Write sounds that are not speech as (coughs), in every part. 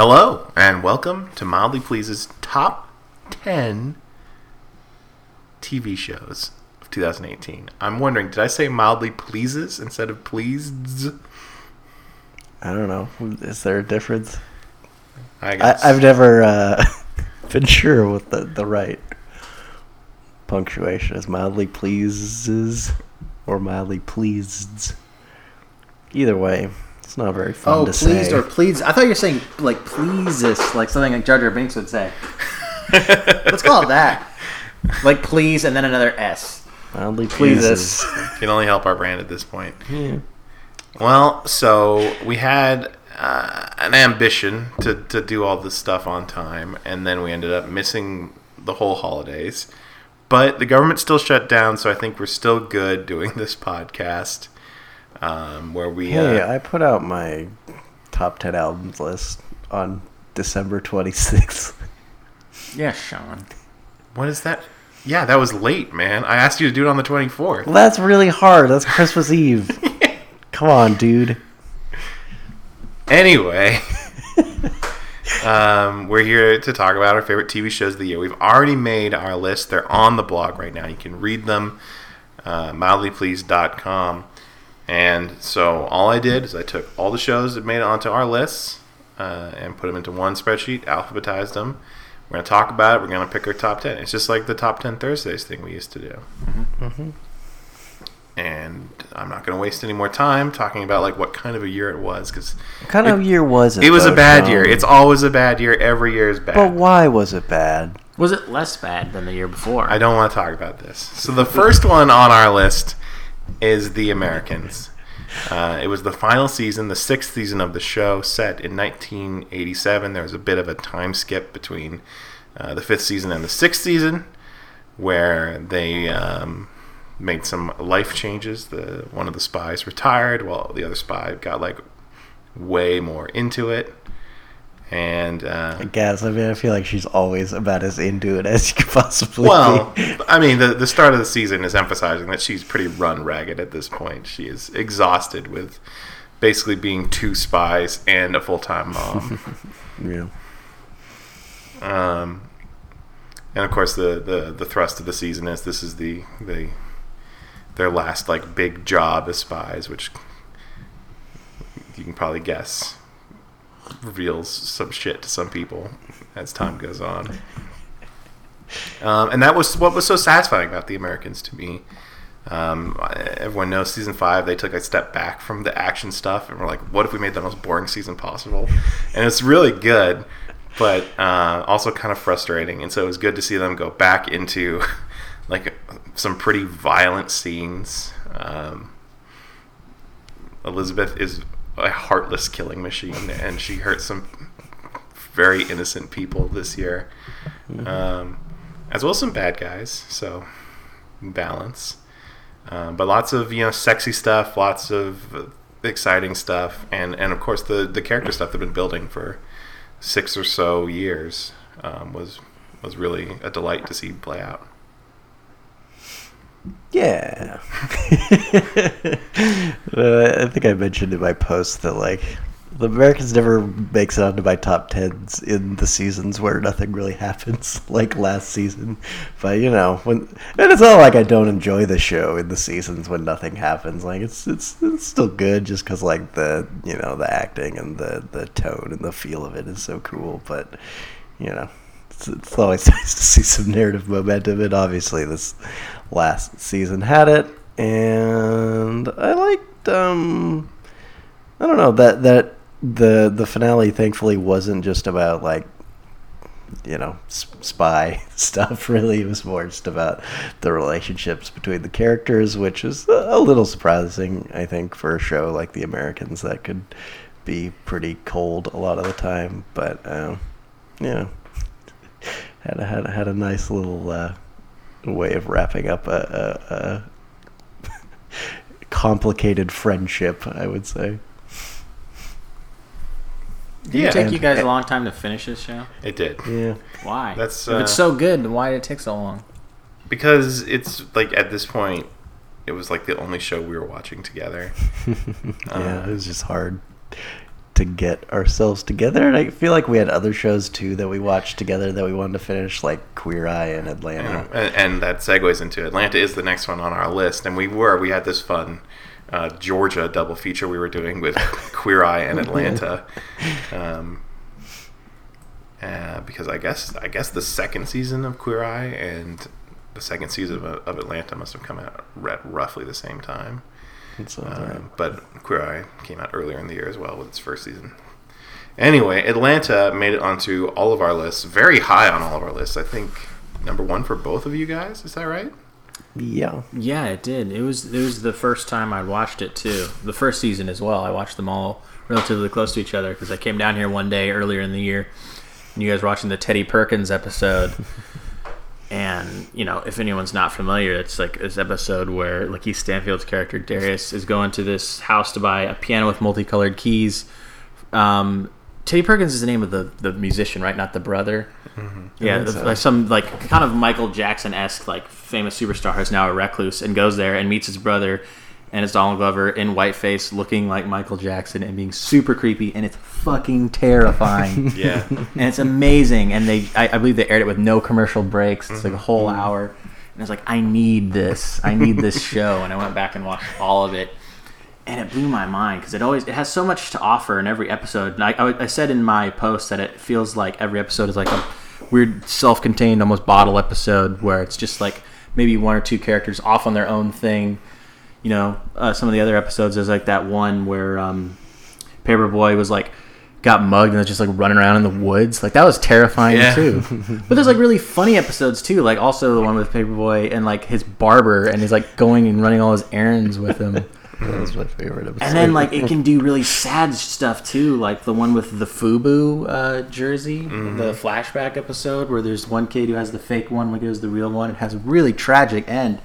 Hello, and welcome to Mildly Please's top 10 TV shows of 2018. I'm wondering, did I say mildly pleases instead of pleased? I don't know. Is there a difference? I I, guess. I've never uh, (laughs) been sure what the, the right punctuation is. Mildly pleases or mildly pleased. Either way, it's not very fun Oh, to pleased say. or pleased? I thought you were saying like pleases, like something like Jar Jar Binks would say. (laughs) Let's call it that. Like please and then another S. mildly Pleases. pleases. Can only help our brand at this point. Yeah. Well, so we had uh, an ambition to, to do all this stuff on time, and then we ended up missing the whole holidays. But the government still shut down, so I think we're still good doing this podcast. Um, where we Hey, uh, I put out my top 10 albums list on December 26th. Yeah, Sean. what is that? Yeah, that was late, man. I asked you to do it on the twenty fourth. Well, that's really hard. That's Christmas Eve. (laughs) Come on, dude. Anyway, um, we're here to talk about our favorite TV shows of the year. We've already made our list. They're on the blog right now. You can read them, uh, mildlypleased.com. And so all I did is I took all the shows that made it onto our lists uh, and put them into one spreadsheet, alphabetized them. We're going to talk about it. We're going to pick our top 10. It's just like the top 10 Thursdays thing we used to do. And I'm not going to waste any more time talking about like what kind of a year it was because What kind of year was it? it was a bad Sean? year. It's always a bad year. Every year is bad. But why was it bad? Was it less bad than the year before? I don't want to talk about this. So the first one on our list is The Americans. Uh, it was the final season, the sixth season of the show, set in 1987. There was a bit of a time skip between uh, the fifth season and the sixth season, where they um, made some life changes. The one of the spies retired, while the other spy got like way more into it. And uh, I guess. I mean, I feel like she's always about as into it as you could possibly Well, be. (laughs) I mean, the the start of the season is emphasizing that she's pretty run ragged at this point. She is exhausted with basically being two spies and a full time mom. (laughs) Yeah. um, and of course, the, the the thrust of the season is this is the the their last like big job as spies, which you can probably guess reveals some shit to some people as time goes on. Um, and that was what was so satisfying about the Americans to me. Um, everyone knows season five they took a step back from the action stuff and were like, "What if we made the most boring season possible?" And it's really good, but uh, also kind of frustrating. And so it was good to see them go back into (laughs) like some pretty violent scenes. Um, Elizabeth is a heartless killing machine, and she hurt some very innocent people this year, um, as well as some bad guys. So balance, um, but lots of you know sexy stuff, lots of exciting stuff, and and of course the the character stuff they've been building for six or so years um, was was really a delight to see play out. Yeah. (laughs) uh, I think I mentioned in my post that like the Americans never makes it onto my top tens in the seasons where nothing really happens, (laughs) like last season. But you know, when and it's not like I don't enjoy the show in the seasons when nothing happens. Like it's it's it's still good just because like the you know the acting and the the tone and the feel of it is so cool. But you know, it's, always (laughs) nice to see some narrative momentum, and obviously this last season had it. And I liked, um, I don't know that that the the finale thankfully wasn't just about like you know spy (laughs) stuff really it was more just about the relationships between the characters which is a little surprising i think for a show like the americans that could be pretty cold a lot of the time but um, yeah had a, had a, had a nice little uh, way of wrapping up a, a, a (laughs) complicated friendship i would say Did Yeah. it take you guys a long time to finish this show? It did yeah Why? That's, if it's uh, so good, why did it take so long? because it's like at this point it was like the only show we were watching together. (laughs) yeah, it was just hard to get ourselves together. And I feel like we had other shows too that we watched together that we wanted to finish, like Queer Eye and Atlanta. and, and that segues into Atlanta is the next one on our list, and we were we had this fun uh, Georgia double feature we were doing with (laughs) Queer Eye and Atlanta, um, uh, because I guess I guess the second season of Queer Eye and the second season of, of Atlanta must have come out at roughly the same time. That sounds. Um, but Queer Eye came out earlier in the year as well with its first season. Anyway, Atlanta made it onto all of our lists, very high on all of our lists. I think number one for both of you guys. Is that right? Yeah. Yeah, it did. It was it was the first time I'd watched it too. The first season as well. I watched them all relatively close to each other because I came down here one day earlier in the year, and you guys were watching the Teddy Perkins episode. (laughs) and you know, if anyone's not familiar, it's like this episode where Lakeith Stanfield's character Darius is going to this house to buy a piano with multicolored keys. Um, Teddy Perkins is the name of the, the musician, right? Not the brother. Yeah, think so. like some like kind of Michael Jackson esque like famous superstar who's now a recluse and goes there and meets his brother, and it's Donald Glover in whiteface, looking like Michael Jackson and being super creepy, and it's fucking terrifying. (laughs) Yeah. and it's amazing. And they, I, I believe they aired it with no commercial breaks. It's like a whole mm-hmm. hour, and it's like I need this, I need this (laughs) show. And I went back and watched all of it, and it blew my mind because it always it has so much to offer in every episode. And I, I, I said in my post that it feels like every episode is like a weird, self-contained, almost bottle episode where it's just like maybe one or two characters off on their own thing. You know, uh, some of the other episodes there's like that one where um, Paper Boi was like got mugged and was just like running around in the woods. Like that was terrifying Yeah. too. (laughs) but there's like really funny episodes too. Like also the one with Paper Boi and like his barber and he's like going and running all his errands with him. (laughs) That was my favorite episode. And then like it can do really sad stuff too, like the one with the FUBU uh, jersey, the flashback episode where there's one kid who has the fake one, one has the real one. It has a really tragic end,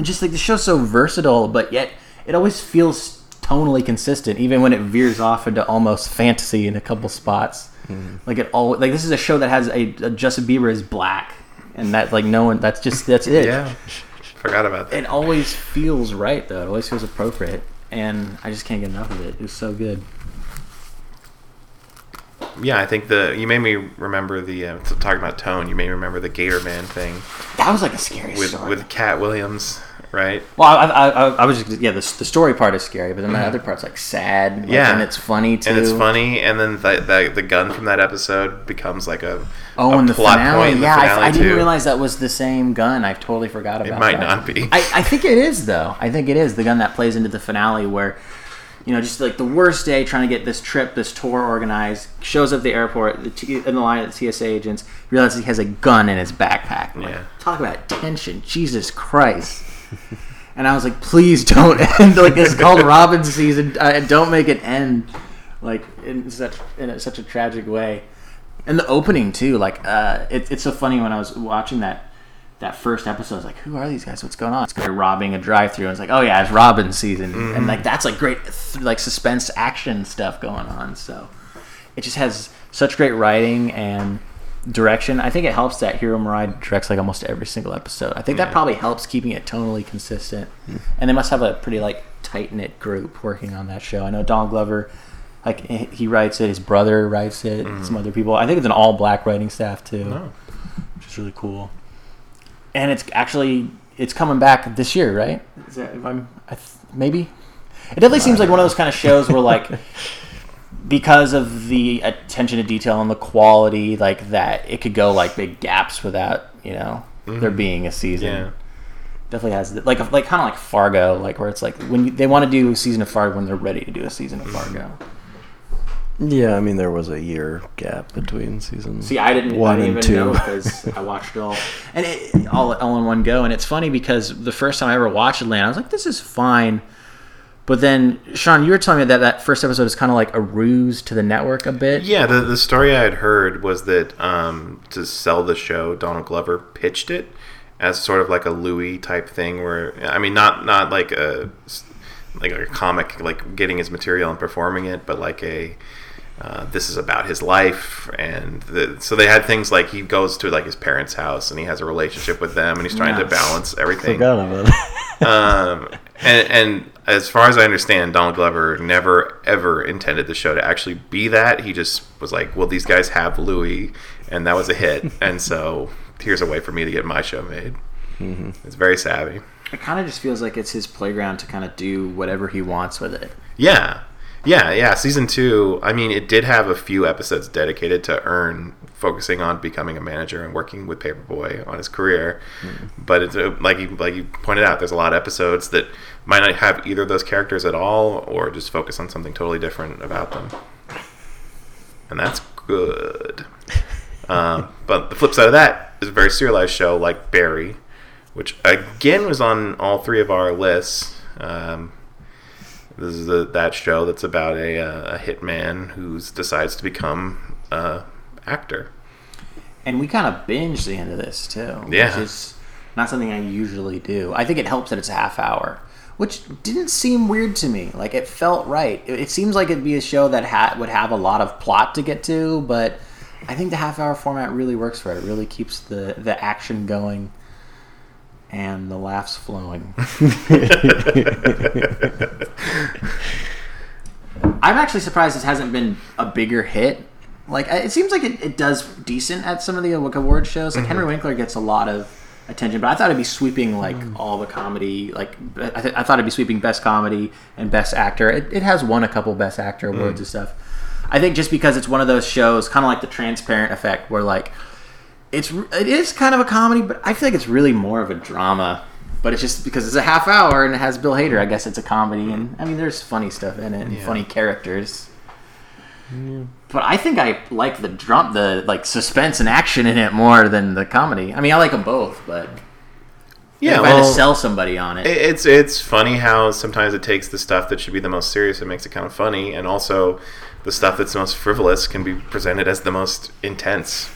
and just like the show's so versatile, but yet it always feels tonally consistent, even when it veers off into almost fantasy in a couple spots. Like it all like this is a show that has a, a Justin Bieber is black, and that like no one that's just that's it yeah. Forgot about that. it always feels right though. It always feels appropriate, and I just can't get enough of it. It's so good. Yeah, I think the you made me remember the uh, talking about tone. You made me remember the Gator Man thing That was like a scary with story. with Katt Williams, right? well, I, I, I, I was just yeah. The, the story part is scary, but then the other part's like sad. like, Mm-hmm. Yeah. and it's funny too. And it's funny, and then the, the the gun from that episode becomes like a Oh, a and the plot finale. point in the yeah, finale I, I didn't realize that was the same gun. I totally forgot about. It might that. not be. I, I think it is though. I think it is the gun that plays into the finale where. You know, just like the worst day trying to get this trip, this tour organized, shows up at the airport the T- in the line of the TSA agents, realizes he has a gun in his backpack. Like, Yeah. Talk about tension. Jesus Christ. (laughs) and I was like, please don't (laughs) end. Like, it's called Robbin' Season. Uh, don't make it end. Like, in such, in such a tragic way. And the opening, too. Like, uh, it, it's so funny when I was watching that that first episode, I was like, "Who are these guys? What's going on?" It's they're robbing a drive-through, and it's like, "Oh yeah, it's Robbin' Season," and like that's like great, th- like suspense action stuff going on. So it just has such great writing and direction. I think it helps that Hiro Murai directs like almost every single episode. I think that Yeah. probably helps keeping it tonally consistent. And they must have a pretty like tight knit group working on that show. I know Don Glover. Like he he writes it, his brother writes it, mm-hmm. some other people. I think it's an all black writing staff too Oh. which is really cool. And it's actually it's coming back this year, right? Is that, if I'm, I th- maybe. It definitely seems like one of those kind of shows where like (laughs) because of the attention to detail and the quality, like that, it could go like big gaps without you know there mm-hmm. being a season. Yeah. Definitely has like like kind of like Fargo, like where it's like when you, they want to do a season of Fargo when they're ready to do a season of mm-hmm. Fargo. yeah, I mean there was a year gap between seasons. See, I didn't, One I didn't and even two. know because (laughs) I watched it all, and it, all all in one go. And it's funny because the first time I ever watched Atlanta, I was like, "This is fine," but then Sean, you were telling me that that first episode is kind of like a ruse to the network a bit. Yeah, the, the story I had heard was that um, to sell the show, Donald Glover pitched it as sort of like a Louie type thing, where I mean, not not like a like a comic, like getting his material and performing it, but like a uh, this is about his life, and the, so they had things like he goes to like his parents' house and he has a relationship with them, and he's trying to balance everything Forgot about it. (laughs) um, and, and as far as I understand, Donald Glover never ever intended the show to actually be that. He just was like, "Well, these guys have Louie, and that was a hit, (laughs) and so here's a way for me to get my show made." Mm-hmm. It's very savvy. It kind of just feels like it's his playground to kind of do whatever he wants with it. Yeah, yeah, yeah. Season two. I mean, it did have a few episodes dedicated to Earn focusing on becoming a manager and working with Paper Boi on his career. Mm-hmm. But it's uh, like you like you pointed out, there's a lot of episodes that might not have either of those characters at all, or just focus on something totally different about them, and that's good. (laughs) um, but the flip side of that is a very serialized show like Barry, which again was on all three of our lists. Um, this is the, that show that's about a, uh, a hitman who decides to become an actor. And we kind of binge the end of this too. Yeah. Which is not something I usually do. I think it helps that it's a half hour, which didn't seem weird to me. Like it felt right. It, it seems like it'd be a show that ha- would have a lot of plot to get to, but I think the half hour format really works for it. It really keeps the, the action going and the laughs flowing. (laughs) I'm actually surprised this hasn't been a bigger hit. Like it seems like it, it does decent at some of the award shows. Like mm-hmm. Henry Winkler gets a lot of attention, but I thought it'd be sweeping like mm. all the comedy. Like I, th- I, thought it'd be sweeping best comedy and best actor. It, it has won a couple best actor awards mm. and stuff. I think just because it's one of those shows, kind of like the Transparent Effect, where like it's it is kind of a comedy, but I feel like it's really more of a drama. But it's just because it's a half hour and it has Bill Hader. I guess it's a comedy, and I mean, there's funny stuff in it and yeah. funny characters. Yeah. But I think I like the drum, the like suspense and action in it more than the comedy. I mean, I like them both, but yeah, if well, I had to sell somebody on it, it's it's funny how sometimes it takes the stuff that should be the most serious and makes it kind of funny, and also the stuff that's most frivolous can be presented as the most intense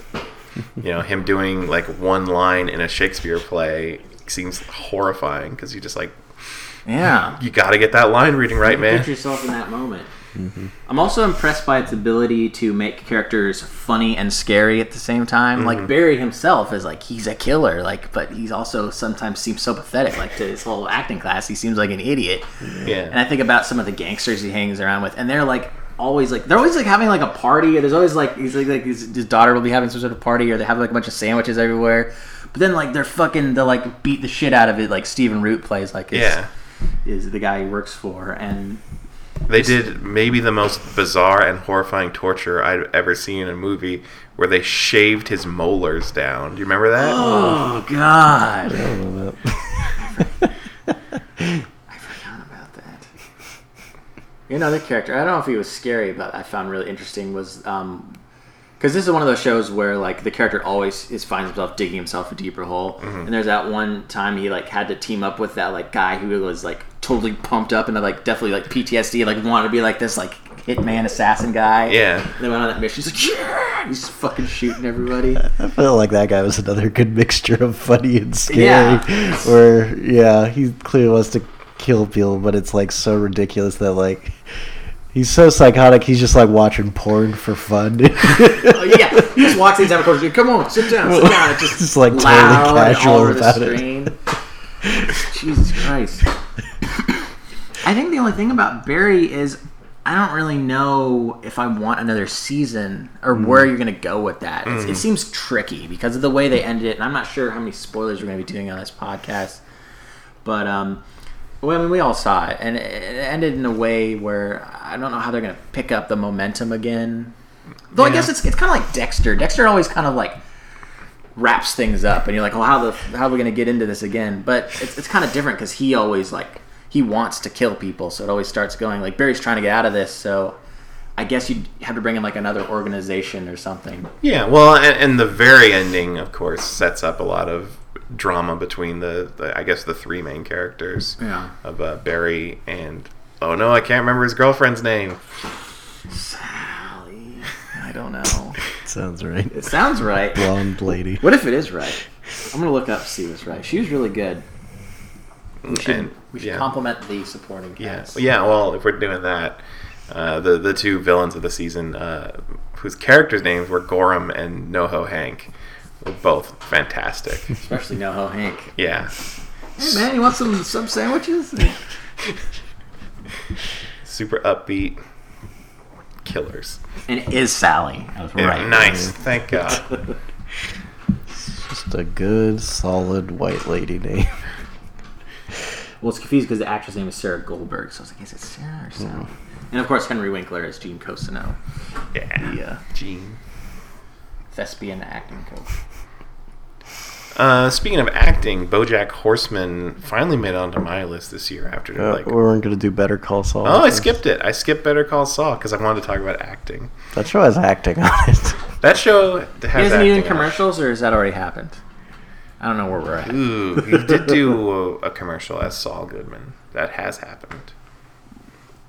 you know, him doing like one line in a Shakespeare play seems horrifying because you just like, yeah, you got to get that line reading right, man. Put yourself in that moment. Mm-hmm. I'm also impressed by its ability to make characters funny and scary at the same time. Mm-hmm. Like Barry himself is like he's a killer, like, but he's also sometimes seems so pathetic. Like to his whole acting class, he seems like an idiot. Yeah. And I think about some of the gangsters he hangs around with, and they're like always like they're always like having like a party or there's always like he's like, like his, his, daughter will be having some sort of party or they have like a bunch of sandwiches everywhere but then like they're fucking they'll like beat the shit out of it like Stephen Root plays like yeah is the guy he works for and they did maybe the most bizarre and horrifying torture I'd ever seen in a movie where they shaved his molars down. Do you remember that? Oh God! (laughs) Another character, I don't know if he was scary, but I found really interesting was because um, this is one of those shows where like the character always is finds himself digging himself a deeper hole. Mm-hmm. And there's that one time he like had to team up with that like guy who was like totally pumped up and like definitely like PTSD, like wanted to be like this like hitman assassin guy. Yeah. And they went on that mission. He's like, yeah, he's fucking shooting everybody. I felt like that guy was another good mixture of funny and scary. Yeah. Where yeah, he clearly wants to kill people, but it's like so ridiculous that like he's so psychotic. He's just like watching porn for fun. (laughs) oh, yeah, he just walks into the corner. Come on, sit down, sit down. It's just, just like totally casual about it. Jesus Christ. I think the only thing about Barry is I don't really know if I want another season or mm. where you're going to go with that. Mm. It seems tricky because of the way they ended it, and I'm not sure how many spoilers we're going to be doing on this podcast. But um, well, I mean, we all saw it, and it ended in a way where I don't know how they're going to pick up the momentum again. Though yeah. I guess it's it's kind of like Dexter. Dexter always kind of like wraps things up, and you're like, well, how the how are we going to get into this again? But it's it's kind of different because he always like he wants to kill people, so it always starts going like Barry's trying to get out of this, so. I guess you'd have to bring in like another organization or something. Yeah, well, and, and the very ending, of course, sets up a lot of drama between the, the, I guess the three main characters yeah. of uh, Barry and oh no, I can't remember his girlfriend's name. Sally. I don't know. (laughs) sounds right. It sounds right. Blonde lady. What if it is right? I'm gonna look up to see what's right. She was really good. We should, and, we should yeah. compliment the supporting cast. Yeah. yeah, well, if we're doing that, uh, the the two villains of the season, uh, whose characters' names were Goran and NoHo Hank, were both fantastic. Especially NoHo Hank. Yeah. Hey man, you want some some sandwiches? Super upbeat killers. And it is Sally. I was Yeah, right. nice. Thank God. Just a good, solid white lady name. Well, it's confused because the actress name is Sarah Goldberg, so I was like, is it Sarah or Sally? And of course, Henry Winkler is Gene Cousineau, Yeah. the uh, Gene. Thespian acting coach. Uh, speaking of acting, BoJack Horseman finally made it onto my list this year after Uh, like. we weren't going to do Better Call Saul. Oh, I skipped it. I skipped Better Call Saul because I wanted to talk about acting. That show has acting on it. (laughs) That show has He hasn't acting even commercials, or has that already happened? I don't know where we're at. Ooh, he did do a, a commercial as Saul Goodman. That has happened.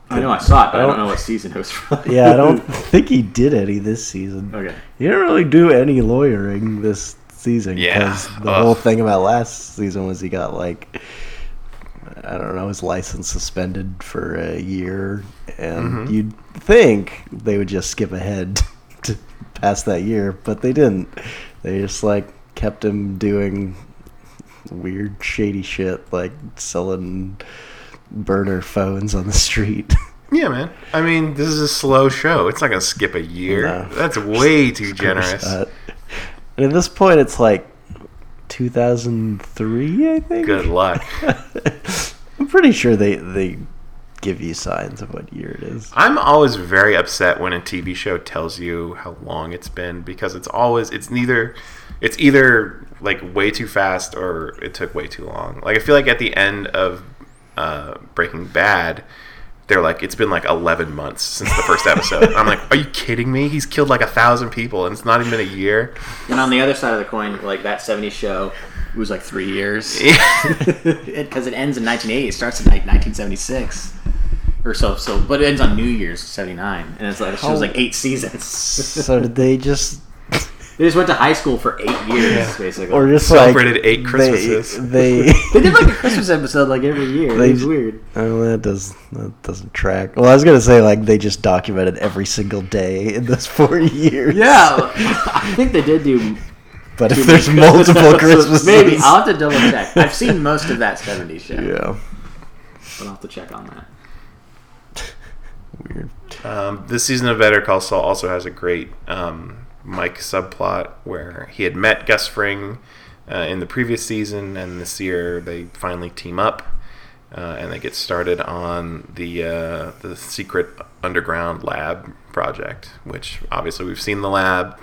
I know I saw it, but I I don't don't- know what season it was (laughs) from. yeah, I don't (laughs) think he did any this season. Okay. He didn't really do any lawyering this season. Yeah, 'cause The ugh. whole thing about last season was he got like, I don't know, his license suspended for a year, and Mhm. you'd think they would just skip ahead (laughs) to past that year, but they didn't. They just like kept him doing weird, shady shit, like selling burner phones on the street. (laughs) Yeah, man. I mean, this is a slow show. It's not gonna skip a year. No. That's (laughs) way too generous. Uh, and at this point, it's like 2003, I think. Good luck. (laughs) I'm pretty sure they they give you signs of what year it is. I'm always very upset when a TV show tells you how long it's been because it's always it's neither it's either like way too fast or it took way too long. Like I feel like at the end of uh, Breaking Bad, they're like it's been like 11 months since the first episode. I'm like, are you kidding me? He's killed like a thousand people and it's not even been a year. And on the other side of the coin, like that 70s show, it was like three years. Because (laughs) it, ends in 1980. It starts in like 1976. Or so, so, but it ends on New Year's '79, and it's like it shows How- like eight seasons. so did they just they just went to high school for eight years, basically. or just Celebrated like eight Christmases. They, (laughs) they did like a Christmas episode like every year. They it was j- weird. Oh, that does that doesn't track. Well, I was gonna say like they just documented every single day in those four (laughs) years. Yeah, I think they did do. but if there's multiple episodes. Christmases, maybe I'll have to double check. I've seen most of that '70s show, yeah, but I'll have to check on that. (laughs) weird. Um, this season of Better Call Saul also has a great um, Mike subplot where he had met Gus Fring uh, in the previous season, and this year they finally team up uh, and they get started on the uh, the secret underground lab project. Which obviously we've seen the lab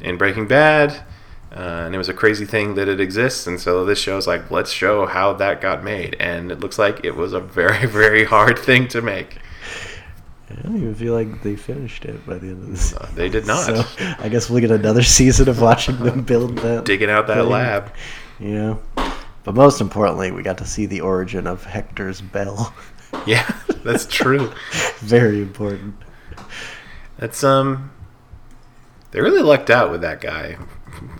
in Breaking Bad. Uh, and it was a crazy thing that it exists, and so this show's like, let's show how that got made, and it looks like it was a very, (laughs) very hard thing to make. I don't even feel like they finished it by the end of this. Uh, they did not. So I guess we'll get another (laughs) season of watching them build that. digging out that thing. lab. Yeah. But most importantly, we got to see the origin of Hector's bell. (laughs) Yeah, that's true. (laughs) Very important. That's um, they really lucked out with that guy.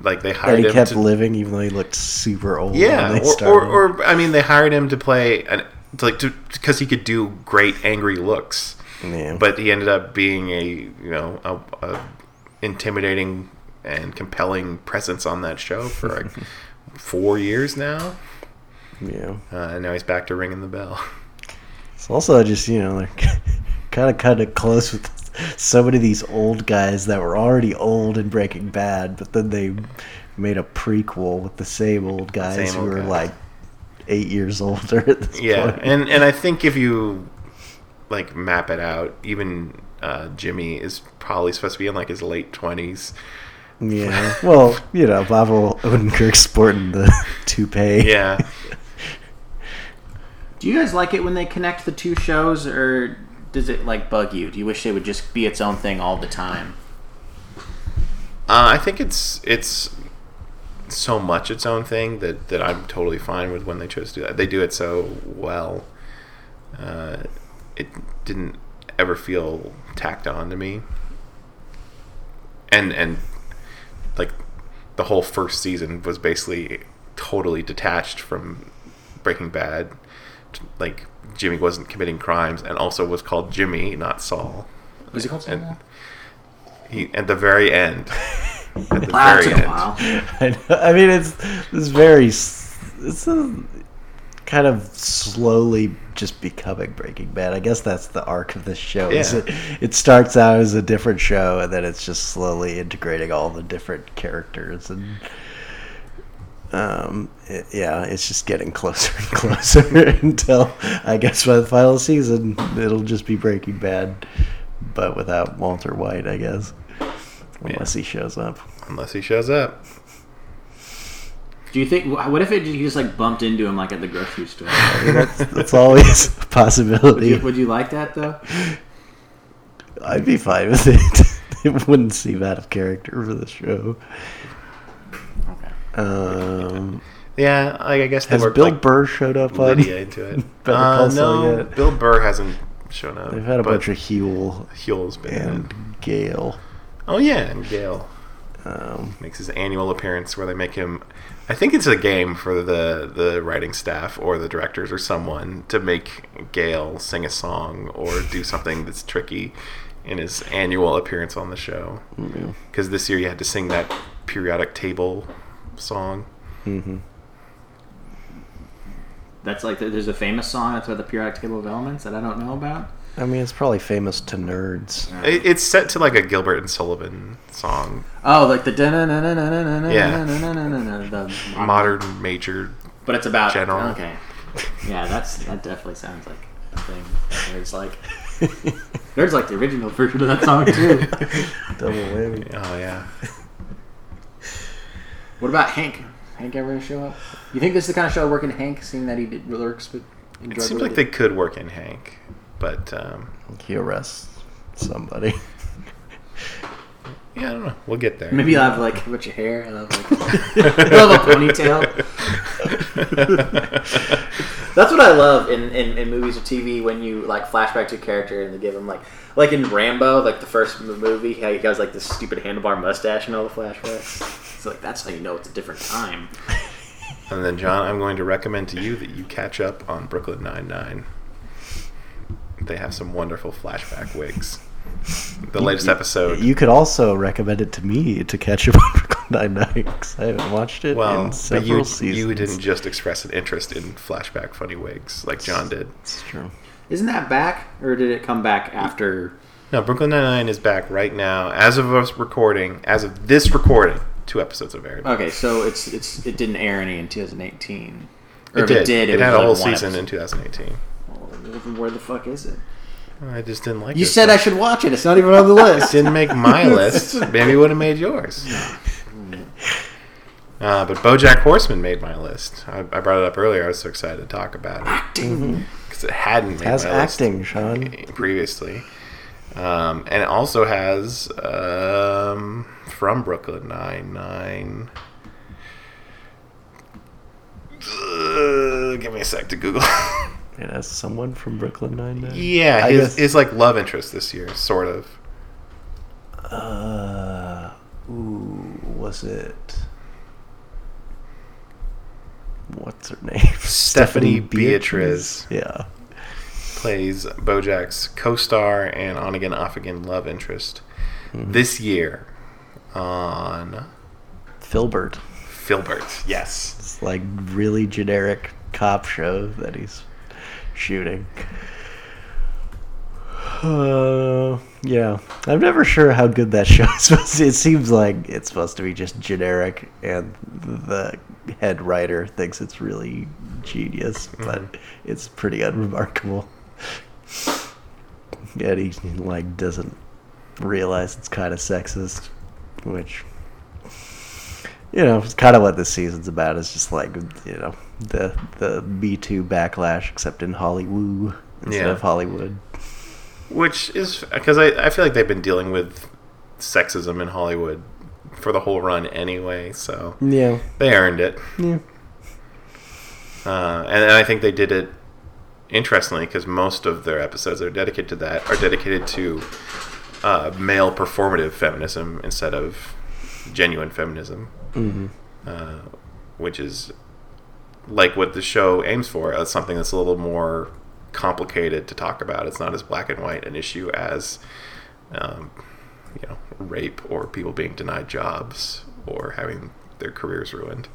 Like they hired he him kept to, living even though he looked super old. yeah, or, or or I mean, they hired him to play an to, like to because he could do great angry looks, yeah. but he ended up being a you know a, a intimidating and compelling presence on that show for like (laughs) four years now, yeah. uh, and now he's back to ringing the bell. It's also just you know like kind of kind of close with so many of these old guys that were already old in Breaking Bad, but then they made a prequel with the same old guys Same who old were guys. like eight years (laughs) older Yeah, point. and and I think if you like map it out, even uh, Jimmy is probably supposed to be in like his late twenties. yeah. (laughs) Well, you know, Bob Odenkirk's sporting the (laughs) toupee. Yeah, Do you guys like it when they connect the two shows, or does it like bug you? Do you wish they would just be its own thing all the time? uh, I think it's it's so much its own thing that that I'm totally fine with when they chose to do that. They do it so well. Uh, it didn't ever feel tacked on to me. And and like the whole first season was basically totally detached from Breaking Bad. Like Jimmy wasn't committing crimes, and also was called Jimmy, not Saul. Was it called And Saul? he at the very end. (laughs) At the Wow, very took a end. while. (laughs) I, know, I mean, it's it's very it's a kind of slowly just becoming Breaking Bad. I guess that's the arc of this show. Yeah. It, it starts out as a different show, and then it's just slowly integrating all the different characters and. Um, it- yeah, it's just getting (laughs) closer and closer (laughs) until I guess by the final season it'll just be Breaking Bad, but without Walter White, I guess, unless he shows up. Unless he shows up. Do you think? What if it you just like bumped into him like at the grocery store? (laughs) That's, that's always a Would possibility. you, would you like that though? I'd be fine with it. (laughs) it wouldn't seem out of character for the show. Okay. Um, Yeah, I, I guess has worked Bill like Burr showed up on? Lydia into it. (laughs) Uh, no, yet? Bill Burr hasn't shown up. They've had a bunch of Huell Huell's been and it. Gale. Oh yeah, and Gale Um, makes his annual appearance where they make him. I think it's a game for the the writing staff or the directors or someone to make Gale sing a song or do (laughs) something that's tricky in his annual appearance on the show. yeah. Because this year you had to sing that periodic table song. hmm That's like there's a famous song that's about the periodic table of elements that I don't know about. I mean, it's probably famous to nerds. It, it's set to like a Gilbert and Sullivan song, Oh, like the yeah. the modern major. But it's about General. Okay. Yeah, that's that definitely sounds like a thing. that Nerds like. Nerds like the original version of that song too. Double whammy. Oh yeah. what about Hank? Hank ever gonna show up? You think this is the kind of show working Hank, seeing that he did lurks with? in It drug seems like they could work in Hank, but um, He arrests somebody. yeah, I don't know. We'll get there. Maybe I'll have like a bunch of hair and I'll have, like, (laughs) He'll have a ponytail. (laughs) That's what I love in, in, in movies or TV when you like flashback to a character and they give him like like in Rambo, like the first movie, how he has like this stupid handlebar mustache and all the flashbacks. So like that's how you know it's a different time. And then, John, I'm going to recommend to you that you catch up on Brooklyn Nine Nine. They have some wonderful flashback wigs. The latest episode. You could also recommend it to me to catch up on Brooklyn Nine-Nine 'cause I haven't watched it well, in but you, seasons. you didn't just express an interest in flashback funny wigs like John did. It's true. Isn't that back or did it come back after? No, Brooklyn Nine Nine is back right now. As of us recording, as of this recording, two episodes have aired. Okay, so it's it's it didn't air any in 2018. Or it if did. it did, It, was had a whole one season episode. in 2018. Where the fuck is it? I just didn't like. It. You this said I should watch it. It's not even on the (laughs) list. didn't make my (laughs) list. Maybe it would have made yours. (laughs) Uh, but BoJack Horseman made my list. I, I brought it up earlier. I was so excited to talk about it Acting. because it hadn't made Has my acting, Sean. previously, um, and it also has um, from Brooklyn Nine Nine. Uh, give me a sec to Google. It has someone from Brooklyn Nine-Nine. yeah, I his, guess- his like love interest this year, sort of. Uh, ooh, was it? What's her name? (laughs) Stephanie Beatriz. Yeah. plays Bojack's co-star and on again, off again love interest Mm-hmm. this year on Filbert. Filbert. Yes, It's like really generic cop show that he's shooting. Uh, yeah, I'm never sure how good that (laughs) show is. supposed to- It seems like it's supposed to be just generic, and the head writer thinks it's really genius, but it's pretty unremarkable. Yet he like doesn't realize it's kind of sexist, which you know, it's kind of what this season's about. It's just like you know the the Me Too backlash, except in Hollywood instead Yeah. of Hollywood. which is because I, I feel like they've been dealing with sexism in Hollywood for the whole run anyway, so Yeah, they earned it. yeah, Uh, and, and I think they did it interestingly because most of their episodes that are dedicated to that are dedicated to uh, male performative feminism instead of genuine feminism, hmm uh, which is like what the show aims for. It's something that's a little more complicated to talk about. It's not as black and white an issue as um, you know rape or people being denied jobs or having their careers ruined.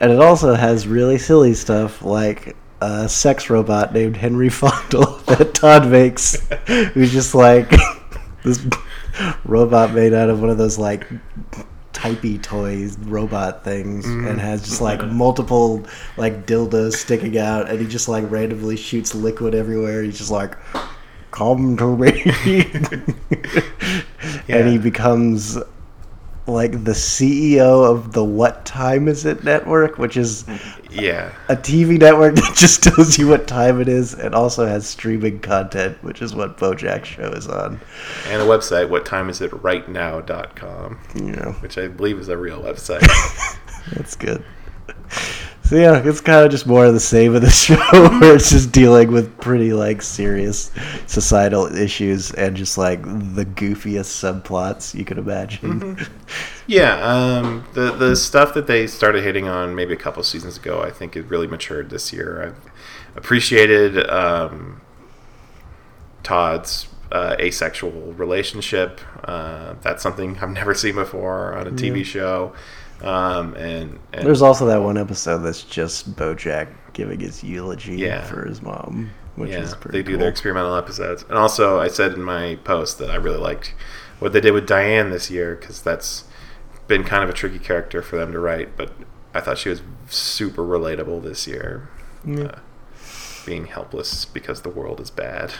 and it also has really silly stuff like a sex robot named Henry Fondle (laughs) that Todd makes, (laughs) who's just like (laughs) this robot made out of one of those like typey toys robot things mm. and has just like (laughs) multiple like dildos sticking out and he just like randomly shoots liquid everywhere. He's just like come to me. (laughs) And he becomes like the CEO of the What Time Is It network, which is Yeah. a TV network (laughs) that just tells you what time it is and also has streaming content, which is what BoJack show is on. And a website, what time is it right now.com, You know, which I believe is a real website. (laughs) that's good. So yeah, it's kind of just more of the same of the (laughs) show, where it's just dealing with pretty like serious societal issues and just like the goofiest subplots you could imagine. yeah, um, the the stuff that they started hitting on maybe a couple seasons ago, I think it really matured this year. I've appreciated um, Todd's uh, asexual relationship. Uh, that's something I've (laughs) never seen before on a TV show. Um, and, and There's also that one episode that's just BoJack giving his eulogy Yeah. for his mom, which yeah, is pretty they do cool. their experimental episodes. And also, I said in my post that I really liked what they did with Diane this year because that's been kind of a tricky character for them to write. But I thought she was super relatable this year, Yeah. uh, being helpless because the world is bad.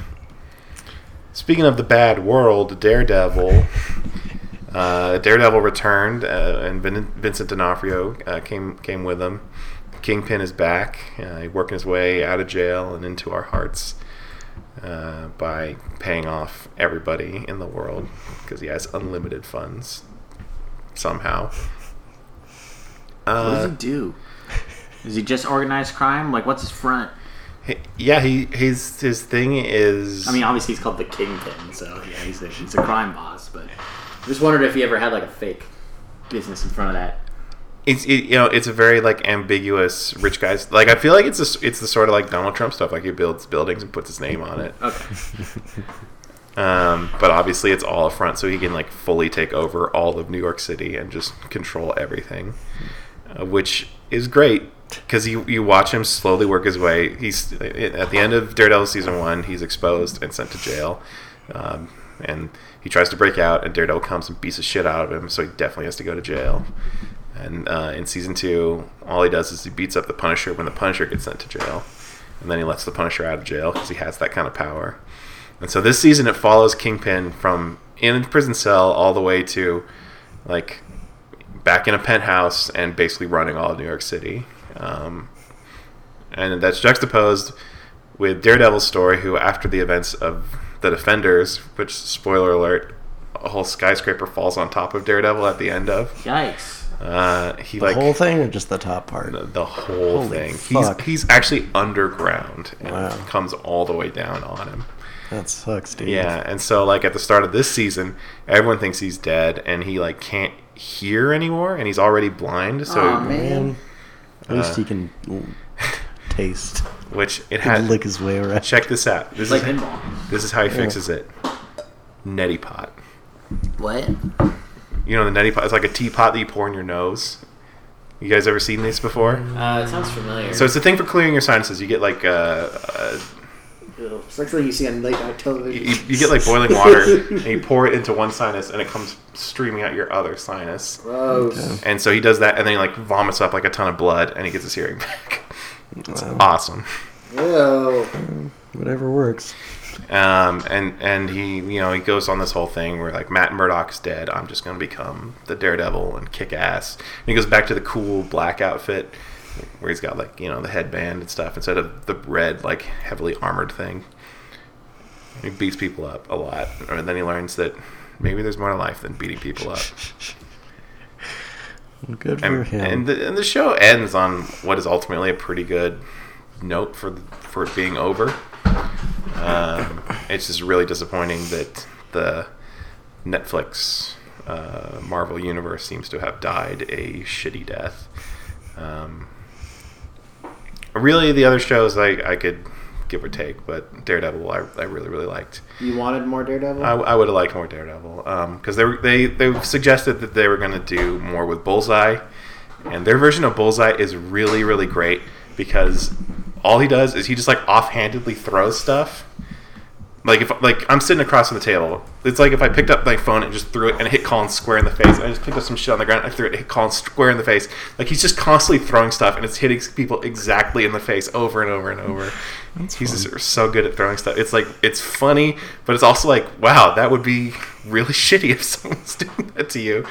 Speaking of the bad world, Daredevil. Uh, Daredevil returned, uh, and Vin- Vincent D'Onofrio uh, came came with him. Kingpin is back, uh, working his way out of jail and into our hearts uh, by paying off everybody in the world because he has unlimited funds somehow. What does Uh, he do? Is he just organized crime? Like, what's his front? he- yeah, he his his thing is. I mean, obviously he's called the Kingpin, so yeah, he's a, he's a crime boss. But just wondered if he ever had like a fake business in front of that. it's it, you know it's a very like ambiguous rich guys like I feel like it's a, it's the sort of like Donald Trump stuff like he builds buildings and puts his name on it. Okay. (laughs) Um, but obviously, it's all a front, so he can like fully take over all of New York City and just control everything, uh, which is great because you you watch him slowly work his way. He's at the end of Daredevil season one, he's exposed and sent to jail, um, and he tries to break out, and Daredevil comes and beats the shit out of him, so he definitely has to go to jail. And uh, in season two, all he does is he beats up the Punisher when the Punisher gets sent to jail, and then he lets the Punisher out of jail because he has that kind of power. And so this season it follows Kingpin from in a prison cell all the way to like back in a penthouse and basically running all of New York City. Um, and that's juxtaposed with Daredevil's story, who after the events of the Defenders, which spoiler alert, a whole skyscraper falls on top of Daredevil at the end of. Yikes. Uh, he The like whole thing or just the top part? the, the whole Holy thing. fuck. He's he's actually underground and Wow. it comes all the way down on him. That sucks, dude. Yeah, and so like at the start of this season, everyone thinks he's dead, and he like can't hear anymore, and he's already blind. So, Aw, man. Man, at least Uh, he can l- taste. which it Can had. lick his way around. Check this out. This Like is pinball. this is how he fixes it. Neti pot. What? You know the neti pot. It's like a teapot that you pour in your nose. You guys ever seen these before? Uh, it sounds familiar. So it's a thing for clearing your sinuses. You get like uh, uh, it's like something you see on late night television. you, you get like boiling water, and you pour it into one sinus, and it comes streaming out your other sinus. Gross. And so he does that, and then he like vomits up like a ton of blood, and he gets his hearing (laughs) back. It's Wow. awesome. Ew. Whatever works. Um, and and he you know he goes on this whole thing where like Matt Murdock's dead. I'm just gonna become the Daredevil and kick ass. And he goes back to the cool black outfit where he's got like you know the headband and stuff instead of the red like heavily armored thing. He beats people up a lot, and then he learns that maybe there's more to life than beating people up. (laughs) Good for and, him. and, the, and the show ends on what is ultimately a pretty good note for for it being over. Um, it's just really disappointing that the Netflix uh, Marvel universe seems to have died a shitty death. Um, really, the other shows I, I could give or take, but Daredevil I, I really really liked. You wanted more Daredevil? I, I would have liked more Daredevil um, because they were, they they suggested that they were going to do more with Bullseye, and their version of Bullseye is really really great because all he does is he just like offhandedly throws stuff. Like if like I'm sitting across from the table, it's like if I picked up my phone and just threw it and it hit Colin square in the face. I just picked up some shit on the ground, I threw it, it hit Colin square in the face. Like he's just constantly throwing stuff and it's hitting people exactly in the face over and over and over. he's just so good at throwing stuff. It's like it's funny, but it's also like wow, that would be really (laughs) shitty if someone's (laughs) doing that to you.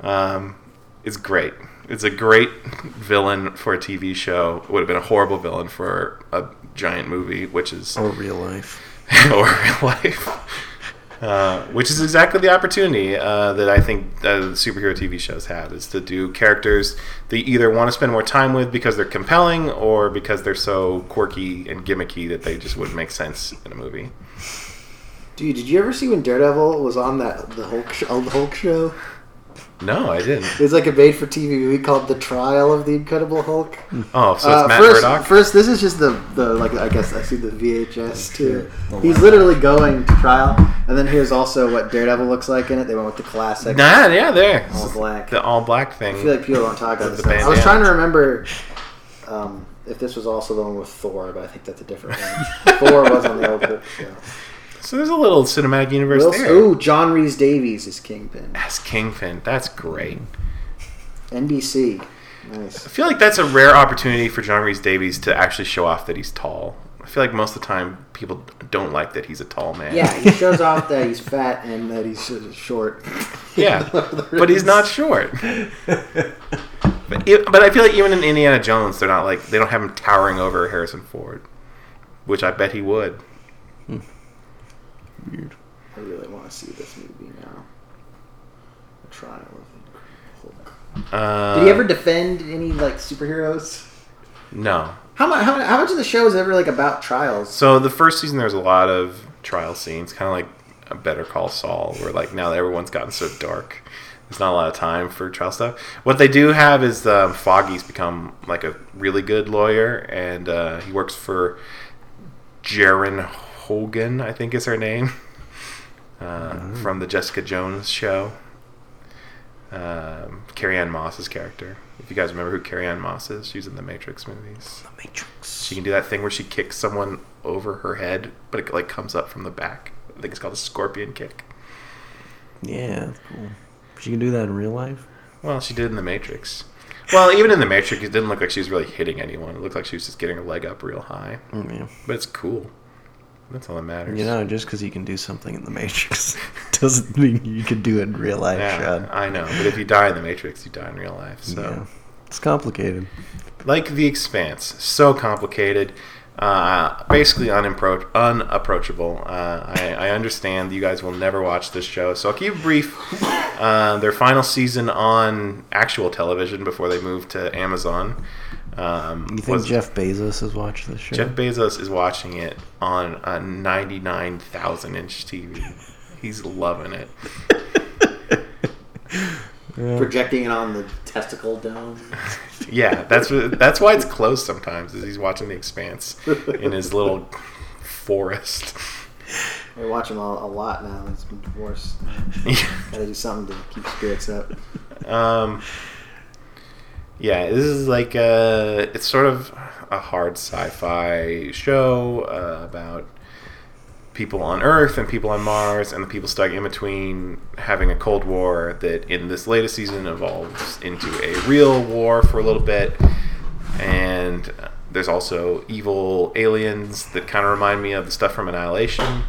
Um, it's great. It's a great villain for a TV show. It would have been a horrible villain for a giant movie, which is Or real life. (laughs) or real life. Uh, which is exactly the opportunity uh, that I think uh, superhero TV shows have is to do characters that you either want to spend more time with because they're compelling or because they're so quirky and gimmicky that they just wouldn't make sense in a movie. Dude, did you ever see when Daredevil was on that the Hulk show, the Hulk show? No, I didn't. (laughs) It's like a made-for-TV movie called The Trial of the Incredible Hulk. Oh, so it's Uh, Matt first, Murdock. first, this is just the, the like I guess I see the VHS too. The He's one- literally going to trial, and then here's also what Daredevil looks like in it. They went with the classic Nah, yeah, there. all black. The all black thing. I feel like people don't talk about The this. stuff. I was bandana. trying to remember um, if this was also the one with Thor, but I think that's a different (laughs) one. Thor was on the old Hulk show. So there's a little cinematic universe Will, there. ooh, John Rhys-Davies is Kingpin. As Kingpin, that's great. NBC. Nice. I feel like that's a rare opportunity for John Rhys-Davies to actually show off that he's tall. I feel like most of the time people don't like that he's a tall man. Yeah, he (laughs) shows off that he's fat and that he's short. Yeah, (laughs) but he's not short. But, but I feel like even in Indiana Jones, they're not like they don't have him towering over Harrison Ford, which I bet he would. Weird. I really want to see this movie now. The Trial of the Hulk. Uh, Did he ever defend any like superheroes? No. How much? How, how much of the show is ever like about trials? So the first season, there's a lot of trial scenes, kind of like a Better Call Saul, where like now that everyone's gotten so dark, there's not a lot of time for trial stuff. What they do have is um, Foggy's become like a really good lawyer, and uh, he works for Jaren Hogan, I think is her name, (laughs) uh, from the Jessica Jones show. Um, Carrie Ann Moss's character. If you guys remember who Carrie Ann Moss is, she's in the Matrix movies. The Matrix. She can do that thing where she kicks someone over her head, but it like comes up from the back. I think it's called a scorpion kick. Yeah, cool. She can do that in real life. Well, she did in the Matrix. Well, even in the Matrix, it didn't look like she was really hitting anyone. It looked like she was just getting her leg up real high. Mm, yeah. But it's cool. That's all that matters. You know, just because you can do something in the Matrix (laughs) doesn't mean you can do it in real life, yeah, Sean. I know. But if you die in the Matrix, you die in real life. So, Yeah. It's complicated. like The Expanse, so complicated. Uh, basically unimpro- unapproachable. Uh, I, I understand you guys will never watch this show, so I'll keep it brief. Uh, their final season on actual television before they move to Amazon. Um, You think was- Jeff Bezos has watched this show? Jeff Bezos is watching it on a 99,000 inch TV. He's loving it. (laughs) Projecting it on the testicle dome. (laughs) Yeah, that's that's why it's closed sometimes. Is he's watching The Expanse in his little forest. I watch him a, a lot now. It's been divorced. (laughs) Gotta do something to keep spirits up. Um, yeah, this is like a, it's sort of a hard sci-fi show uh, about people on Earth and people on Mars and the people stuck in between having a Cold War that in this latest season evolves into a real war for a little bit. And there's also evil aliens that kind of remind me of the stuff from Annihilation.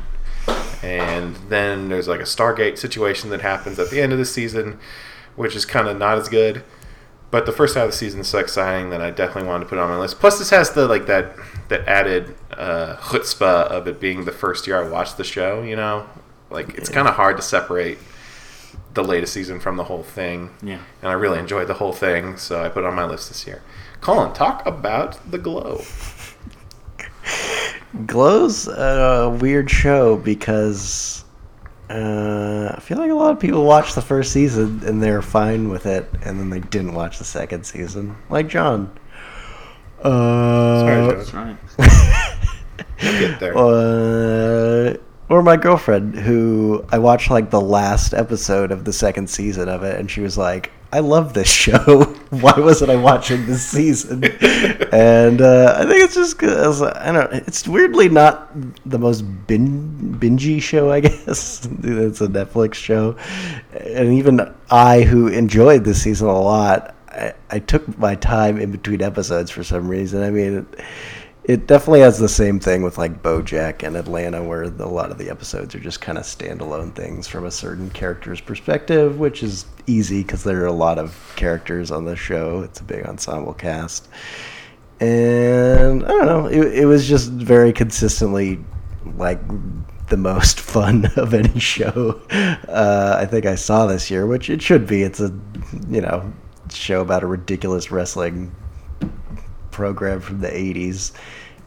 And then there's like a Stargate situation that happens at the end of the season, which is kind of not as good. But the first half of the season is so exciting that I definitely wanted to put it on my list. Plus, this has the like that that added uh, chutzpah of it being the first year I watched the show. You know, like it's kind of hard to separate the latest season from the whole thing. Yeah. And I really enjoyed the whole thing, so I put it on my list this year. Colin, talk about the glow. (laughs) Glow's a weird show because uh, I feel like a lot of people watched the first season and they're fine with it, and then they didn't watch the second season, like John. Uh, Sorry, That's John. right. Get there. uh, or my girlfriend, who I watched like the last episode of the second season of it, and she was like, I love this show. (laughs) Why wasn't I watching this season? and uh, I think it's just because I don't. It's weirdly not the most bin, bingey show. I (laughs) guess it's a Netflix show, and even I, who enjoyed this season a lot, I, I took my time in between episodes for some reason. I mean. It, it definitely has the same thing with like BoJack and Atlanta, where the, a lot of the episodes are just kind of standalone things from a certain character's perspective, which is easy because there are a lot of characters on the show. It's a big ensemble cast, and I don't know. It, it was just very consistently like the most (laughs) fun of any show uh, I think I saw this year, which it should be. It's a you know show about a ridiculous wrestling program from the 80s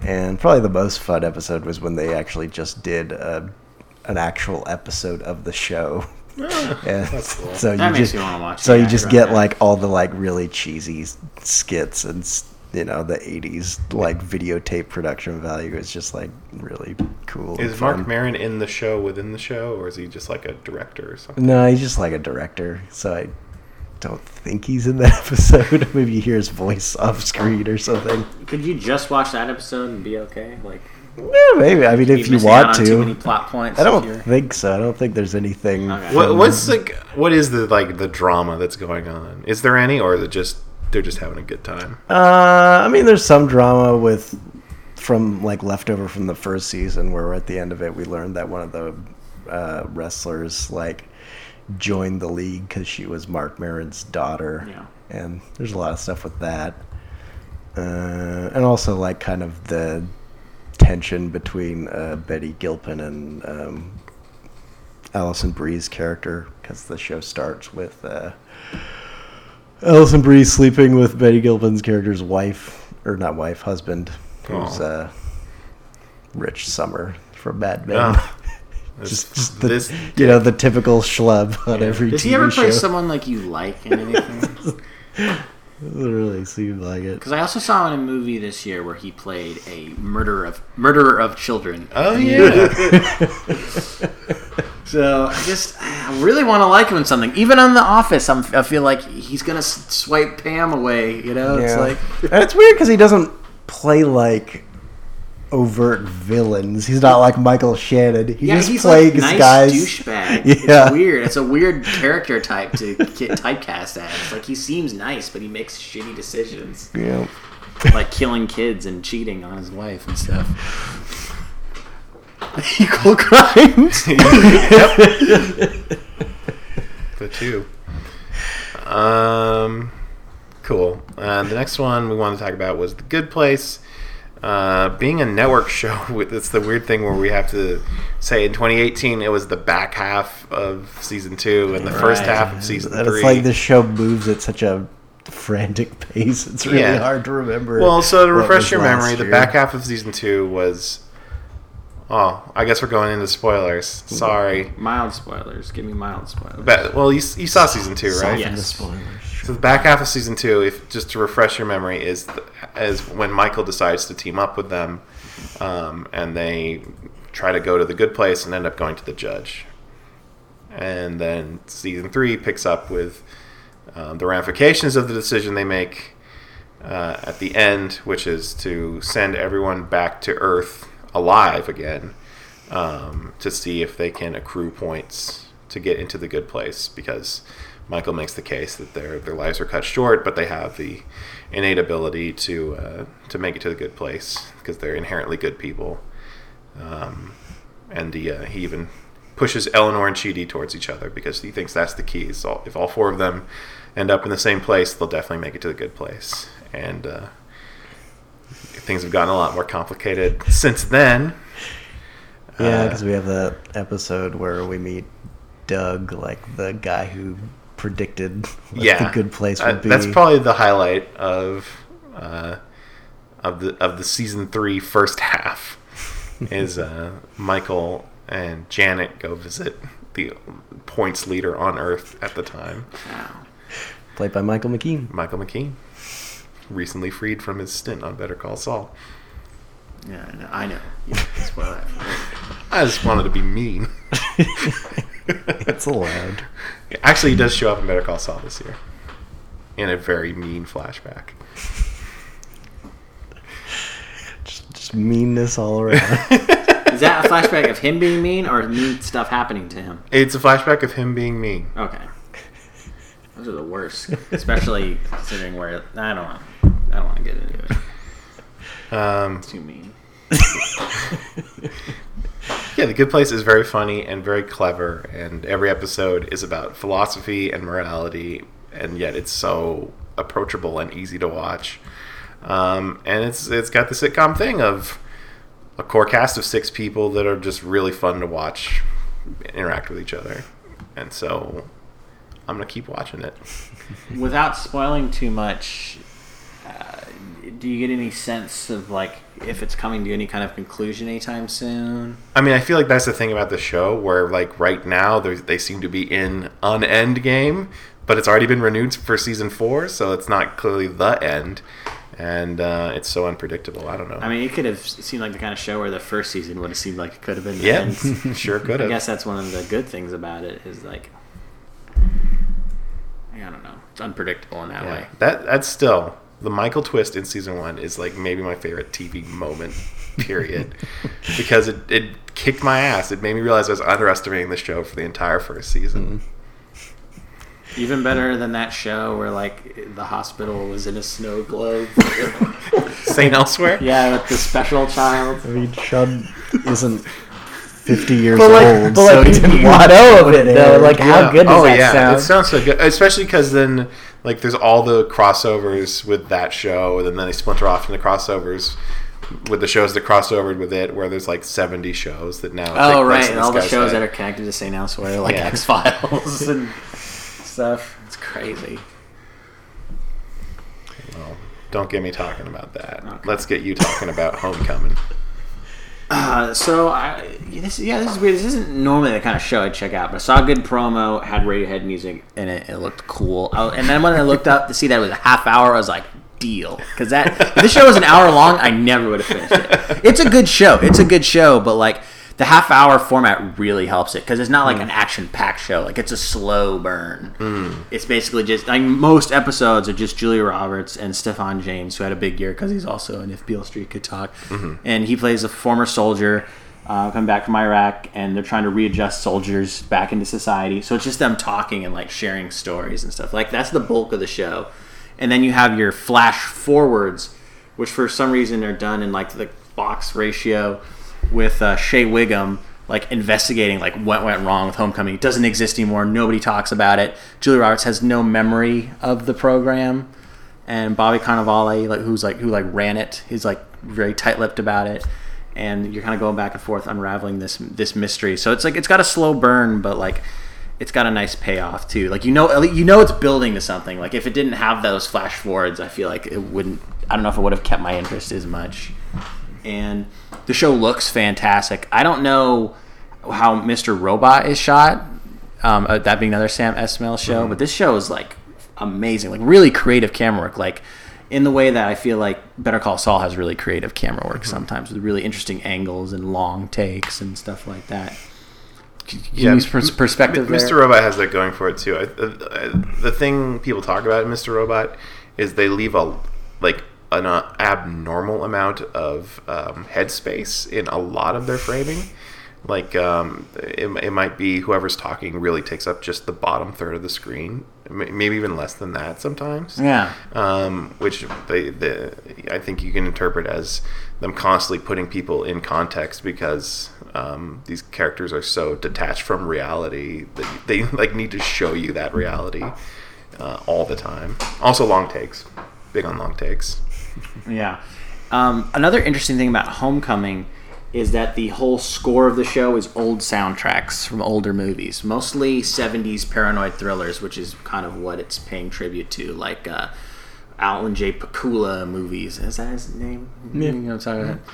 and probably the most fun episode was when they actually just did a, an actual episode of the show (laughs) and cool. so That you makes just me wanna watch so you just get right. like all the like really cheesy skits and you know the 80s like videotape production value is just like really cool and Is Marc fun. Maron in the show within the show, or is he just like a director or something? no he's just like a director so i don't think he's in that (laughs) episode (laughs) maybe you hear his voice off screen or something Could you just watch that episode and be okay? Like, yeah, maybe i mean if you want on too many to plot points. i don't you're- think so i don't think there's anything Okay. What, what's like? What is the like the drama that's going on? Is there any, or is it just they're just having a good time? Uh, I mean, there's some drama with from like leftover from the first season, where at the end of it we learned that one of the uh, wrestlers like joined the league because she was Marc Maron's daughter, Yeah. and there's a lot of stuff with that, uh, and also like kind of the tension between uh, Betty Gilpin and um, Alison Brie's character because the show starts with. Uh, Alison Brie sleeping with Betty Gilpin's character's wife, or not wife, husband, who's uh, Rich Sommer from Mad Men. Ah, just, (laughs) just the, this you know, the typical schlub on every Does TV he ever play someone like you like in anything? (laughs) It really seemed like it. Because I also saw in a movie this year where he played a murderer of murderer of children. Oh yeah. (laughs) So I just I really want to like him in something. Even on The Office, I'm, I feel like he's gonna swipe Pam away. You know, it's like and it's weird because he doesn't play like overt villains. He's not like Michael Shannon. He yeah, just he's plays like nice guys. douchebag. (laughs) Yeah. It's weird. It's a weird character type to get typecast as. Like he seems nice, but he makes shitty decisions, Yeah. like killing kids and cheating on his wife and stuff. (laughs) Equal crimes. (laughs) the two. Um, cool. Uh, the next one we wanted to talk about was The Good Place. Uh, being a network (laughs) show, (laughs) it's the weird thing where we have to say in 2018 it was the back half of season two and the first half of season And three. it's like the show moves at such a frantic pace. It's really Yeah. hard to remember. Well, so to refresh your memory, the back half of season two was. Oh, I guess we're going into spoilers. Sorry. mild spoilers. Give me mild spoilers. But, well, you, you saw season two, right? Yes. the spoilers. So the back half of season two, if just to refresh your memory, is th- is when Michael decides to team up with them, um, and they try to go to the good place and end up going to the judge. And then season three picks up with um, the ramifications of the decision they make uh, at the end, which is to send everyone back to Earth alive again um, to see if they can accrue points to get into the good place because Michael makes the case that their their lives are cut short, but they have the innate ability to uh, to make it to the good place because they're inherently good people. Um, and he, uh, he even pushes Eleanor and Chidi towards each other because he thinks that's the key. So if all four of them end up in the same place, they'll definitely make it to the good place. And uh, things have gotten a lot more complicated since then. Yeah, Uh, because we have that episode where we meet Doug, like the guy who predicted what yeah, the good place Uh, would be. that's probably the highlight of uh, of the of the season three first half. (laughs) is uh, Michael and Janet go visit the points leader on Earth at the time, Wow. played by Michael McKean. Michael McKean, recently freed from his stint on Better Call Saul. Yeah, I know. I know. You can spoil that. (laughs) I just wanted to be mean. (laughs) it's allowed. Actually, he does show up in Better Call Saul this year. in a very mean flashback. (laughs) Just, just meanness all around. Is that a flashback of him being mean or mean stuff happening to him? It's a flashback of him being mean. Okay. Those are the worst, especially considering where I don't want. I don't want to get into it. (laughs) Um, Too mean. (laughs) yeah, The Good Place is very funny and very clever, and every episode is about philosophy and morality, and yet it's so approachable and easy to watch. Um, and it's it's got the sitcom thing of a core cast of six people that are just really fun to watch interact with each other, and so I'm gonna keep watching it. Without spoiling too much, do you get any sense of like if it's coming to any kind of conclusion anytime soon? I mean, I feel like that's the thing about the show, where like right now they seem to be in an end game, but it's already been renewed for season four, so it's not clearly the end, and uh, it's so unpredictable. I don't know. I mean, it could have seemed like the kind of show where the first season would have seemed like it could have been the yeah, end. (laughs) sure could have. I guess that's one of the good things about it is like, I don't know, it's unpredictable in that Yeah. way. That that's still the Michael twist in season one is like maybe my favorite TV moment, period, (laughs) because it, it kicked my ass. It made me realize I was underestimating the show for the entire first season. Mm-hmm. Even better than that show where like the hospital was in a snow globe. (laughs) Saint Elsewhere. yeah, with the special child. I mean, Sean isn't 50 years But like- old, but so he didn't you watch know of it, though, aired. like, how good does oh that yeah, sound? it sounds so good, especially because then like there's all the crossovers with that show, and then they splinter off from the crossovers with the shows that crossovered with it, where there's like 70 shows that now. Oh right, and all the shows head. that are connected to St. Elsewhere, like Yeah. X Files (laughs) and stuff. It's crazy. Well, don't get me talking about that. Okay. Let's get you talking about Homecoming. Uh, so I, this, yeah, this is weird. This isn't normally the kind of show I check out, but I saw a good promo, had Radiohead music in it. It looked cool. I, and then when I looked up to see that it was a half hour, I was like, deal. Because that this show was an hour long, I never would have finished it. It's a good show. It's a good show, but like the half hour format really helps it because it's not like hmm. an action packed show. Like it's a slow burn. Hmm. It's basically just like most episodes are just Julia Roberts and Stephan James, who had a big year because he's also in If Beale Street Could Talk, mm-hmm. and he plays a former soldier. Uh, coming back from Iraq, and they're trying to readjust soldiers back into society. So it's just them talking and like sharing stories and stuff. Like that's the bulk of the show. And then you have your flash forwards, which for some reason are done in like the box ratio with uh, Shea Whigham like investigating like what went wrong with Homecoming. It doesn't exist anymore. Nobody talks about it. Julia Roberts has no memory of the program, and Bobby Cannavale, like who's like who like ran it, he's like very tight-lipped about it. And you're kind of going back and forth unraveling this this mystery. So it's like it's got a slow burn, but like it's got a nice payoff too. Like you know, you know it's building to something. Like if it didn't have those flash forwards, I feel like it wouldn't. I don't know if it would have kept my interest as much. And the show looks fantastic. I don't know how Mr. Robot is shot. Um, uh, that being another Sam Esmail show, but this show is like amazing, like really creative camera work. Like in the way that I feel like Better Call Saul has really creative camera work sometimes with really interesting angles and long takes and stuff like that. Can use pers- perspective M- there? Mr. Robot has that going for it too. I, uh, the thing people talk about in Mr. Robot is they leave a like an uh, abnormal amount of um, headspace in a lot of their framing. Like um, it, it might be whoever's talking really takes up just the bottom third of the screen, maybe even less than that sometimes. Yeah. um, which they, I think you can interpret as them constantly putting people in context because um, these characters are so detached from reality that (laughs) they like need to show you that reality uh, all the time. Also, long takes, big on long takes. (laughs) Yeah. Um, another interesting thing about Homecoming is that the whole score of the show is old soundtracks from older movies, mostly 70s paranoid thrillers, which is kind of what it's paying tribute to, like uh, Alan J. Pakula movies. Is that his name? You know what I'm talking about?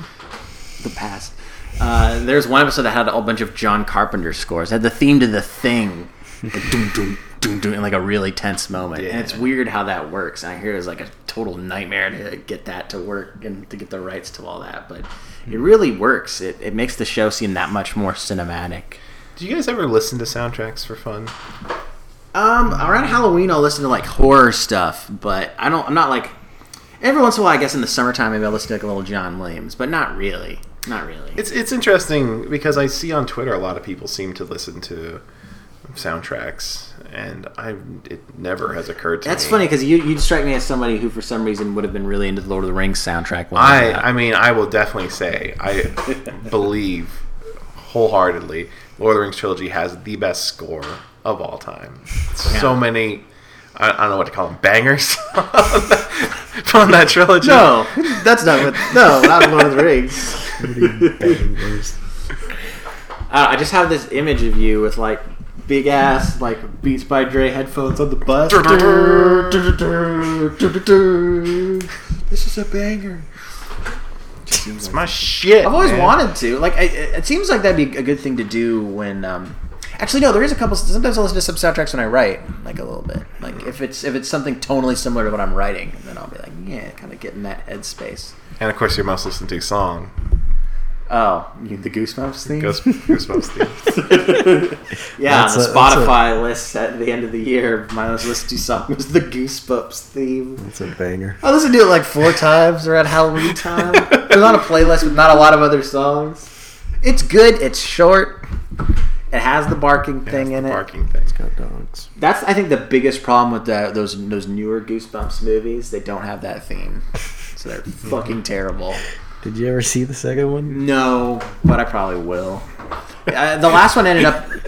The past. Uh, there's one episode that had a whole bunch of John Carpenter scores. It had the theme to The Thing. (laughs) Like, doom, doom, doom, doom, in like a really tense moment. And it's weird how that works. And I hear it's like a total nightmare to get that to work and to get the rights to all that. But it really works. It, it makes the show seem that much more cinematic. Do you guys ever listen to soundtracks for fun? Um, around Halloween, I'll listen to like horror stuff, but I don't. I'm not like. Every once in a while, I guess in the summertime, maybe I'll listen to like a little John Williams, but not really. Not really. It's it's interesting because I see on Twitter a lot of people seem to listen to soundtracks, and I it never has occurred to me. That's me. funny because you you strike me as somebody who, for some reason, would have been really into the Lord of the Rings soundtrack. when I I mean I will definitely say I (laughs) believe wholeheartedly Lord of the Rings trilogy has the best score of all time. So many. I, I don't know what to call them bangers (laughs) on that, that trilogy. no, that's not what. No, not Lord of the Rings. Bangers. Uh, I just have this image of you with like big ass like Beats by Dre headphones on the bus. this is a banger. it's my shit. I've always man. wanted to. Like, I, it seems like that'd be a good thing to do when. Um, actually, no. There is a couple. Sometimes I listen to some soundtracks when I write, like a little bit. Like if it's if it's something tonally similar to what I'm writing, then I'll be like, yeah, kind of get in that headspace. And of course, your most listened to song, Oh, you, the Goosebumps theme. Ghost, Goosebumps theme. (laughs) yeah, That's on the a- Spotify list at the end of the year, my list listened to song was the Goosebumps theme. It's a banger. I listened to it like four times around Halloween time. (laughs) It was on a playlist with not a lot of other songs. It's good. It's short. It has the barking thing in it. Barking thing. Got dogs. That's I think the biggest problem with the, those those newer Goosebumps movies. They don't have that theme, so they're (laughs) fucking terrible. Did you ever see the second one? No, but I probably will. Uh, the last one ended up. (laughs)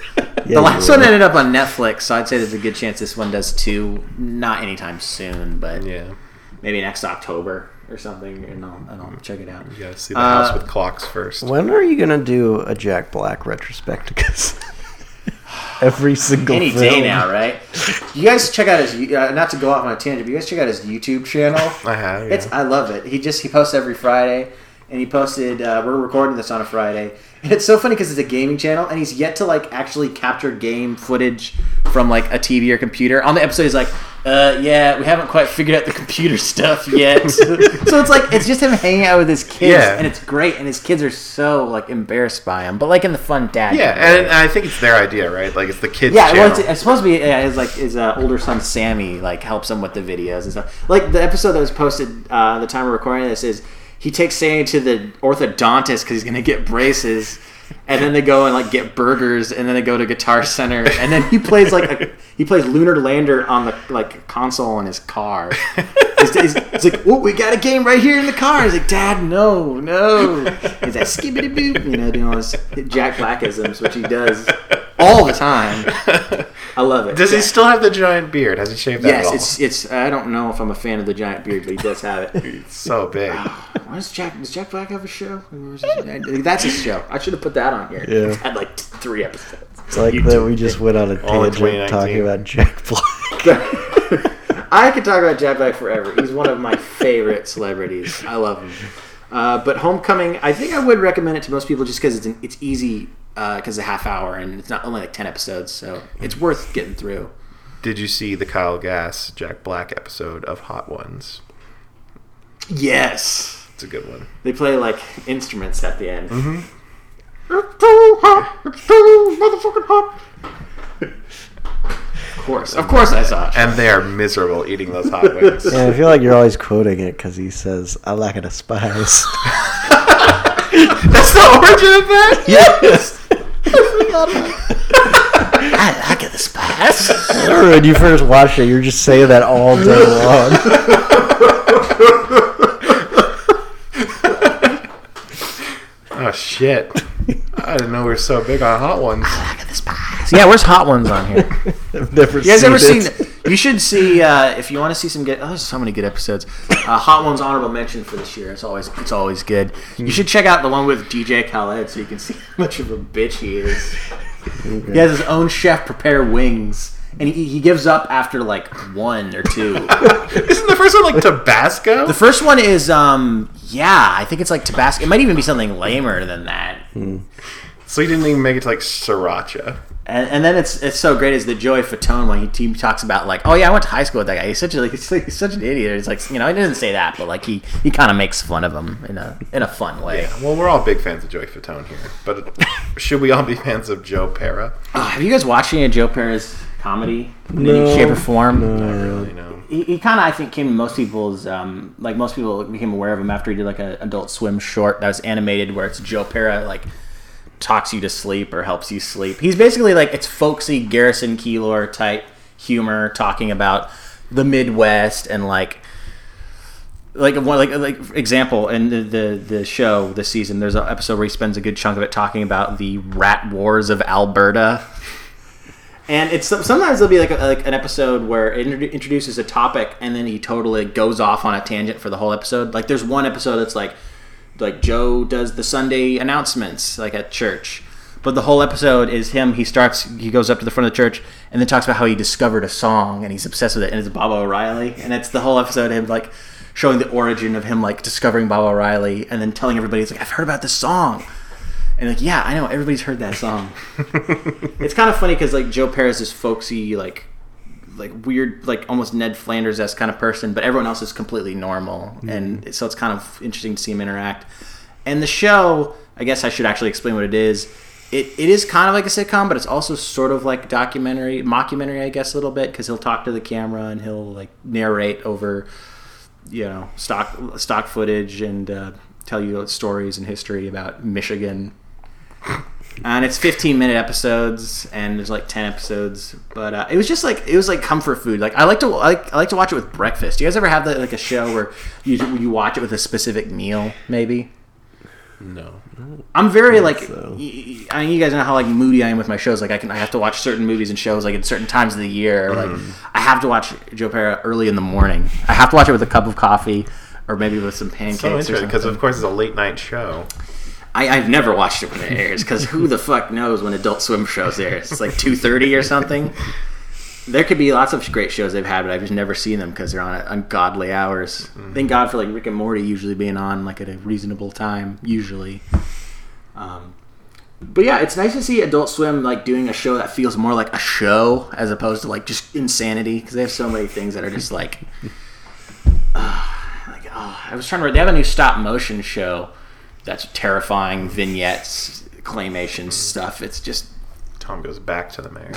Yeah, the last one ended up on Netflix, so I'd say there's a good chance this one does too. Not anytime soon, but Yeah, maybe next October or something, and I'll, and I'll check it out. you gotta see the Uh, house with clocks first. When are you gonna do a Jack Black retrospective? (laughs) Because every single Any film. day now, right? You guys check out his. Uh, not to go off on a tangent, but you guys check out his YouTube channel. I have. Yeah. It's I love it. He just he posts every Friday, and he posted. Uh, we're recording this on a Friday, and it's so funny because it's a gaming channel, and he's yet to like actually capture game footage from like a TV or computer. On the episode, he's like, "Uh, yeah, we haven't quite figured out the computer (laughs) stuff yet." (laughs) so it's like it's just him hanging out with his kids, Yeah. and it's great, and his kids are so like embarrassed by him, but like in the fun dad. yeah, kind way. and I think it's their idea, right? Like it's the kids. Yeah, well, it's, it's supposed to be. Yeah, his like his uh, older son Sammy like helps him with the videos and stuff. Like the episode that was posted uh, the time we're recording this is he takes Sammy to the orthodontist because he's gonna get braces, and then they go and like get burgers, and then they go to Guitar Center, and then he plays like a, he plays Lunar Lander on the like console in his car. He's, he's, he's like, "Oh, we got a game right here in the car." He's like, "Dad, no, no." He's like, "Skibbity boop," you know, doing all his Jack Blackisms, which he does all the time. I love it. Does he still have the giant beard? Has he shaved that Yes, it's it's. I don't know if I'm a fan of the giant beard, but he does have it. (laughs) It's so big. (sighs) Why does Jack? Does Jack Black have a show? Or is it- That's his show. I should have put that on here. Yeah. It's had like three episodes. It's like YouTube that we just went on a tangent talking about Jack Black. (laughs) I could talk about Jack Black forever. He's one of my favorite celebrities. I love him. Uh, but Homecoming, I think I would recommend it to most people just because it's an, it's easy because it's a half hour and it's not only like ten episodes, so it's worth getting through. Did you see the Kyle Gass Jack Black episode of Hot Ones? Yes, It's a good one. they play like instruments at the end. Mm-hmm. It's too hot. It's too motherfucking hot. Of course, of course, I saw it. And they are miserable eating those hot (laughs) wings. Yeah, I feel like you're always quoting it because he says, "I lack a spice." (laughs) That's the origin of that? (laughs) yes. I like it, the spice. I remember when you first watched it, you're just saying that all day long. Oh shit! I didn't know we were so big on hot ones. Yeah, where's Hot Ones on here? (laughs) I've never You guys seen ever it. seen? You should see uh, if you want to see some good. Oh, there's so many good episodes. Uh, Hot Ones honorable mention for this year. It's always it's always good. You should check out the one with DJ Khaled so you can see how much of a bitch he is. He has his own chef prepare wings, and he, he gives up after like one or two. (laughs) Isn't the first one like Tabasco? The first one is um yeah, I think it's like Tabasco. It might even be something lamer than that. so he didn't even make it to like Sriracha. And, and then it's it's so great is the Joey Fatone when he, he talks about like oh yeah I went to high school with that guy he's such a like, (laughs) he's, like, he's such an idiot it's like you know he doesn't say that but like he, he kind of makes fun of him in a in a fun way. Yeah, well, we're all big fans of Joey Fatone here, but (laughs) should we all be fans of Joe Pera? Oh, have you guys watched any of Joe Pera's comedy in No. any shape or form. No. Not really, no. He, he kind of, I think, came to most people's, um, like most people became aware of him after he did like an Adult Swim short that was animated where it's Joe Pera like talks you to sleep or helps you sleep. He's basically like it's folksy Garrison Keillor type humor talking about the Midwest and like like one like like example in the, the the show this season there's an episode where he spends a good chunk of it talking about the rat wars of Alberta (laughs) and it's sometimes there'll be like, a, like an episode where it introduces a topic and then he totally goes off on a tangent for the whole episode. Like there's one episode that's like like Joe does the Sunday announcements like at church. But the whole episode is him. He starts. He goes up to the front of the church and then talks about how he discovered a song and he's obsessed with it. And it's Baba O'Riley, and it's the whole episode of him like showing the origin of him like discovering Baba O'Riley and then telling everybody, "He's like, I've heard about this song." And like, yeah, I know everybody's heard that song. (laughs) it's kind of funny because like Joe Pera's is folksy, like like weird, like almost Ned Flanders esque kind of person, but everyone else is completely normal, and so it's kind of interesting to see him interact. And the show, I guess I should actually explain what it is. It, it is kind of like a sitcom, but it's also sort of like documentary, mockumentary, I guess, a little bit, because he'll talk to the camera and he'll like narrate over, you know, stock stock footage and uh, tell you stories and history about Michigan and it's 15 minute episodes and there's like 10 episodes but uh, it was just like it was like comfort food. Like i like to I like, I like to watch it with breakfast. Do you guys ever have that like a show where you you watch it with a specific meal maybe? No. i'm very like so. y- y- i mean you guys know how like moody i am with my shows. Like i can i have to watch certain movies and shows like at certain times of the year. Like i have to watch joe pera early in the morning. I have to watch it with a cup of coffee or maybe with some pancakes So or interesting because of course it's a late night show. I, I've never watched it when it airs because who the fuck knows when Adult Swim shows there? It's like two thirty or something. There could be lots of great shows they've had, but I've just never seen them because they're on ungodly hours. Thank God for like Rick and Morty usually being on like at a reasonable time, usually. Um, but yeah, it's nice to see Adult Swim like doing a show that feels more like a show as opposed to like just insanity because they have so many things that are just like. (laughs) like oh, I was trying to. They have a new stop motion show that's terrifying vignettes, claymation stuff. It's just Tom goes back to the mayor.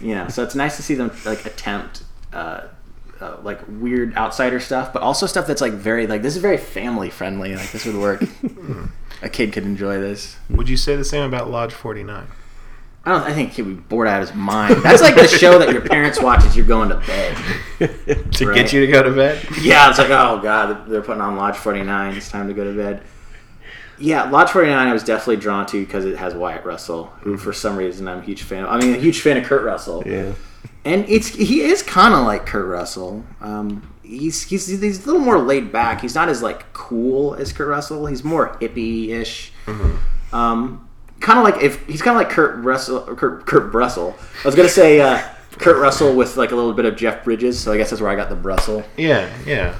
(laughs) you know, so it's nice to see them like attempt uh, uh, like weird outsider stuff, but also stuff that's like very like this is very family friendly. Like this would work. a kid could enjoy this. Would you say the same about Lodge 49? I don't. I think he'd be bored out of his mind. That's like the show that your parents watch as you're going to bed. (laughs) To Right. get you to go to bed? Yeah, it's like, oh god, they're putting on Lodge 49. It's time to go to bed. Yeah, Lodge 49 I was definitely drawn to because it has Wyatt Russell, who for some reason I'm a huge fan of. I mean, a huge fan of Kurt Russell. Yeah. And it's he is kind of like Kurt Russell. Um, he's, he's he's a little more laid back. He's not as like cool as Kurt Russell. He's more hippie-ish. Um, kind of like if he's kind of like Kurt Russell, Kurt, Kurt Russell. I was gonna say uh, Kurt Russell with like a little bit of Jeff Bridges. So I guess that's where I got the Brussel. Yeah, yeah.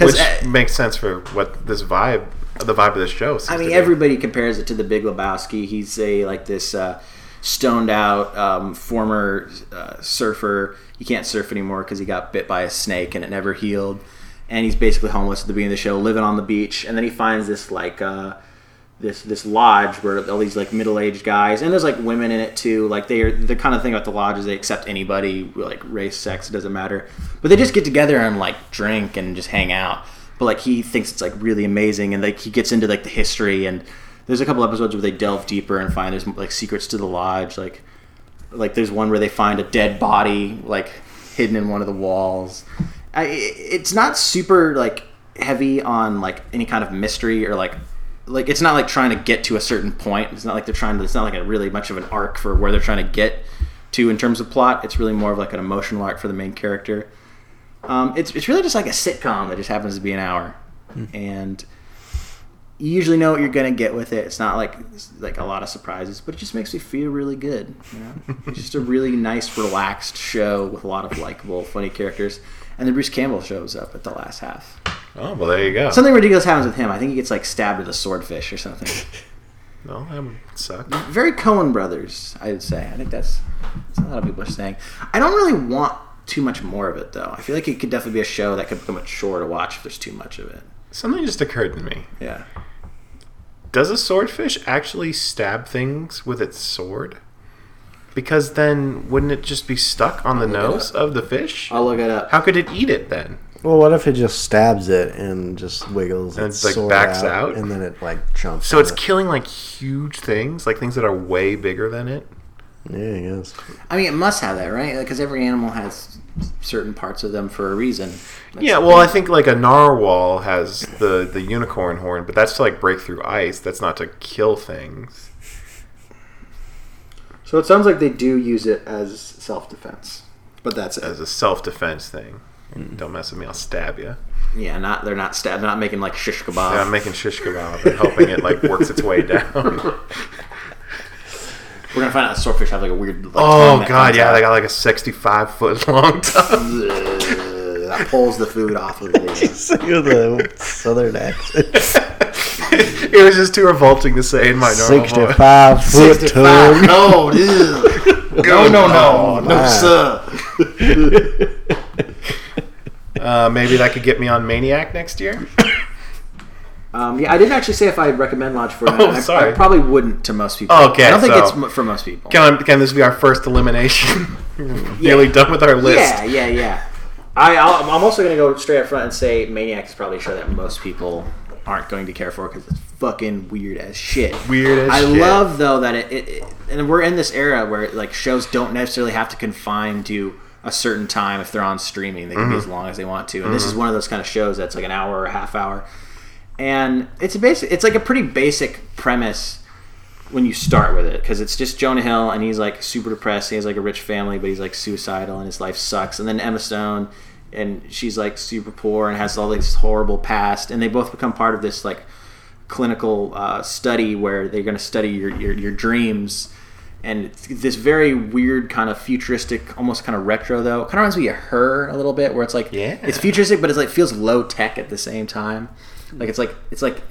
Which uh, makes sense for what this vibe, the vibe of this show. I mean, everybody compares it to the Big Lebowski. He's a like this uh, stoned out um, former uh, surfer. He can't surf anymore because he got bit by a snake and it never healed. And he's basically homeless at the beginning of the show, living on the beach. And then he finds this like uh, this this lodge where all these like middle aged guys and there's like women in it too. Like they're the kind of thing about the lodge is they accept anybody, like race, sex, it doesn't matter. But they just get together and like drink and just hang out. But like he thinks it's like really amazing and like he gets into like the history and there's a couple episodes where they delve deeper and find there's like secrets to the lodge. Like like there's one where they find a dead body like hidden in one of the walls. I, it's not super like heavy on like any kind of mystery or like like it's not like trying to get to a certain point. It's not like they're trying to. It's not like a really much of an arc for where they're trying to get to in terms of plot. It's really more of like an emotional arc for the main character. Um, it's it's really just like a sitcom that just happens to be an hour, and you usually know what you're gonna get with it. It's not like like a lot of surprises, but it just makes me feel really good. You know, (laughs) it's just a really nice, relaxed show with a lot of likable, funny characters. And then Bruce Campbell shows up at the last half. Oh, well, there you go. Something ridiculous happens with him. I think he gets like stabbed with a swordfish or something. (laughs) no, that would suck. Very Coen Brothers, I would say. I think that's, that's what a lot of people are saying. I don't really want too much more of it though. I feel like it could definitely be a show that could become a chore to watch if there's too much of it. Something just occurred to me. Yeah. Does a swordfish actually stab things with its sword? Because then wouldn't it just be stuck on the look it nose of the fish? I'll look it up. How could it eat it then? Well, what if it just stabs it and just wiggles And its it's, like, sword backs out, out? and then it like chomps? So it's it? killing like huge things, like things that are way bigger than it. Yeah, I guess. I mean, it must have that, right? Because every animal has certain parts of them for a reason. That's yeah, well, I think like a narwhal has the the unicorn horn, but that's to like break through ice. That's not to kill things. So it sounds like they do use it as self defense, but that's As it. a self defense thing. Don't mess with me, I'll stab you. yeah, not they're not sta- they're not making like shish kebab. Yeah, I'm making shish kebab and hoping it like works its way (laughs) down. We're gonna find out swordfish have like a weird. Like, oh god, yeah, out. they got like a 65 foot long (laughs) tongue. that pulls the food off of (laughs) the. Say (laughs) with southern accent. it was just too revolting to say in my normal voice. Sixty-five foot 65. tongue. No, dude. no, no, no, no, man. sir. Uh, maybe that could get me on Maniac next year. Um, yeah, I didn't actually say if I'd recommend Lodge for Oh, I, sorry. I probably wouldn't to most people. Okay, I don't think so- it's for most people. Can, I, can this be our first elimination? (laughs) Nearly done with our list. Yeah, yeah, yeah. I, I'll, I'm also going to go straight up front and say Maniac is probably a show that most people aren't going to care for because it's fucking weird as shit. Weird as I shit. love though that it, it, it, and we're in this era where like shows don't necessarily have to confine to a certain time if they're on streaming. They can Mm-hmm. be as long as they want to. And this is one of those kind of shows that's like an hour or a half hour. And it's a basic. It's like a pretty basic premise when you start with it because it's just Jonah Hill and he's like super depressed. He has like a rich family, but he's like suicidal and his life sucks. And then Emma Stone, and she's like super poor and has all this horrible past. And they both become part of this like clinical uh, study where they're going to study your, your your dreams. And it's this very weird kind of futuristic, almost kind of retro though. Kind of reminds me of her a little bit, where it's like Yeah. it's futuristic, but it's like feels low tech at the same time. Like it's like it's like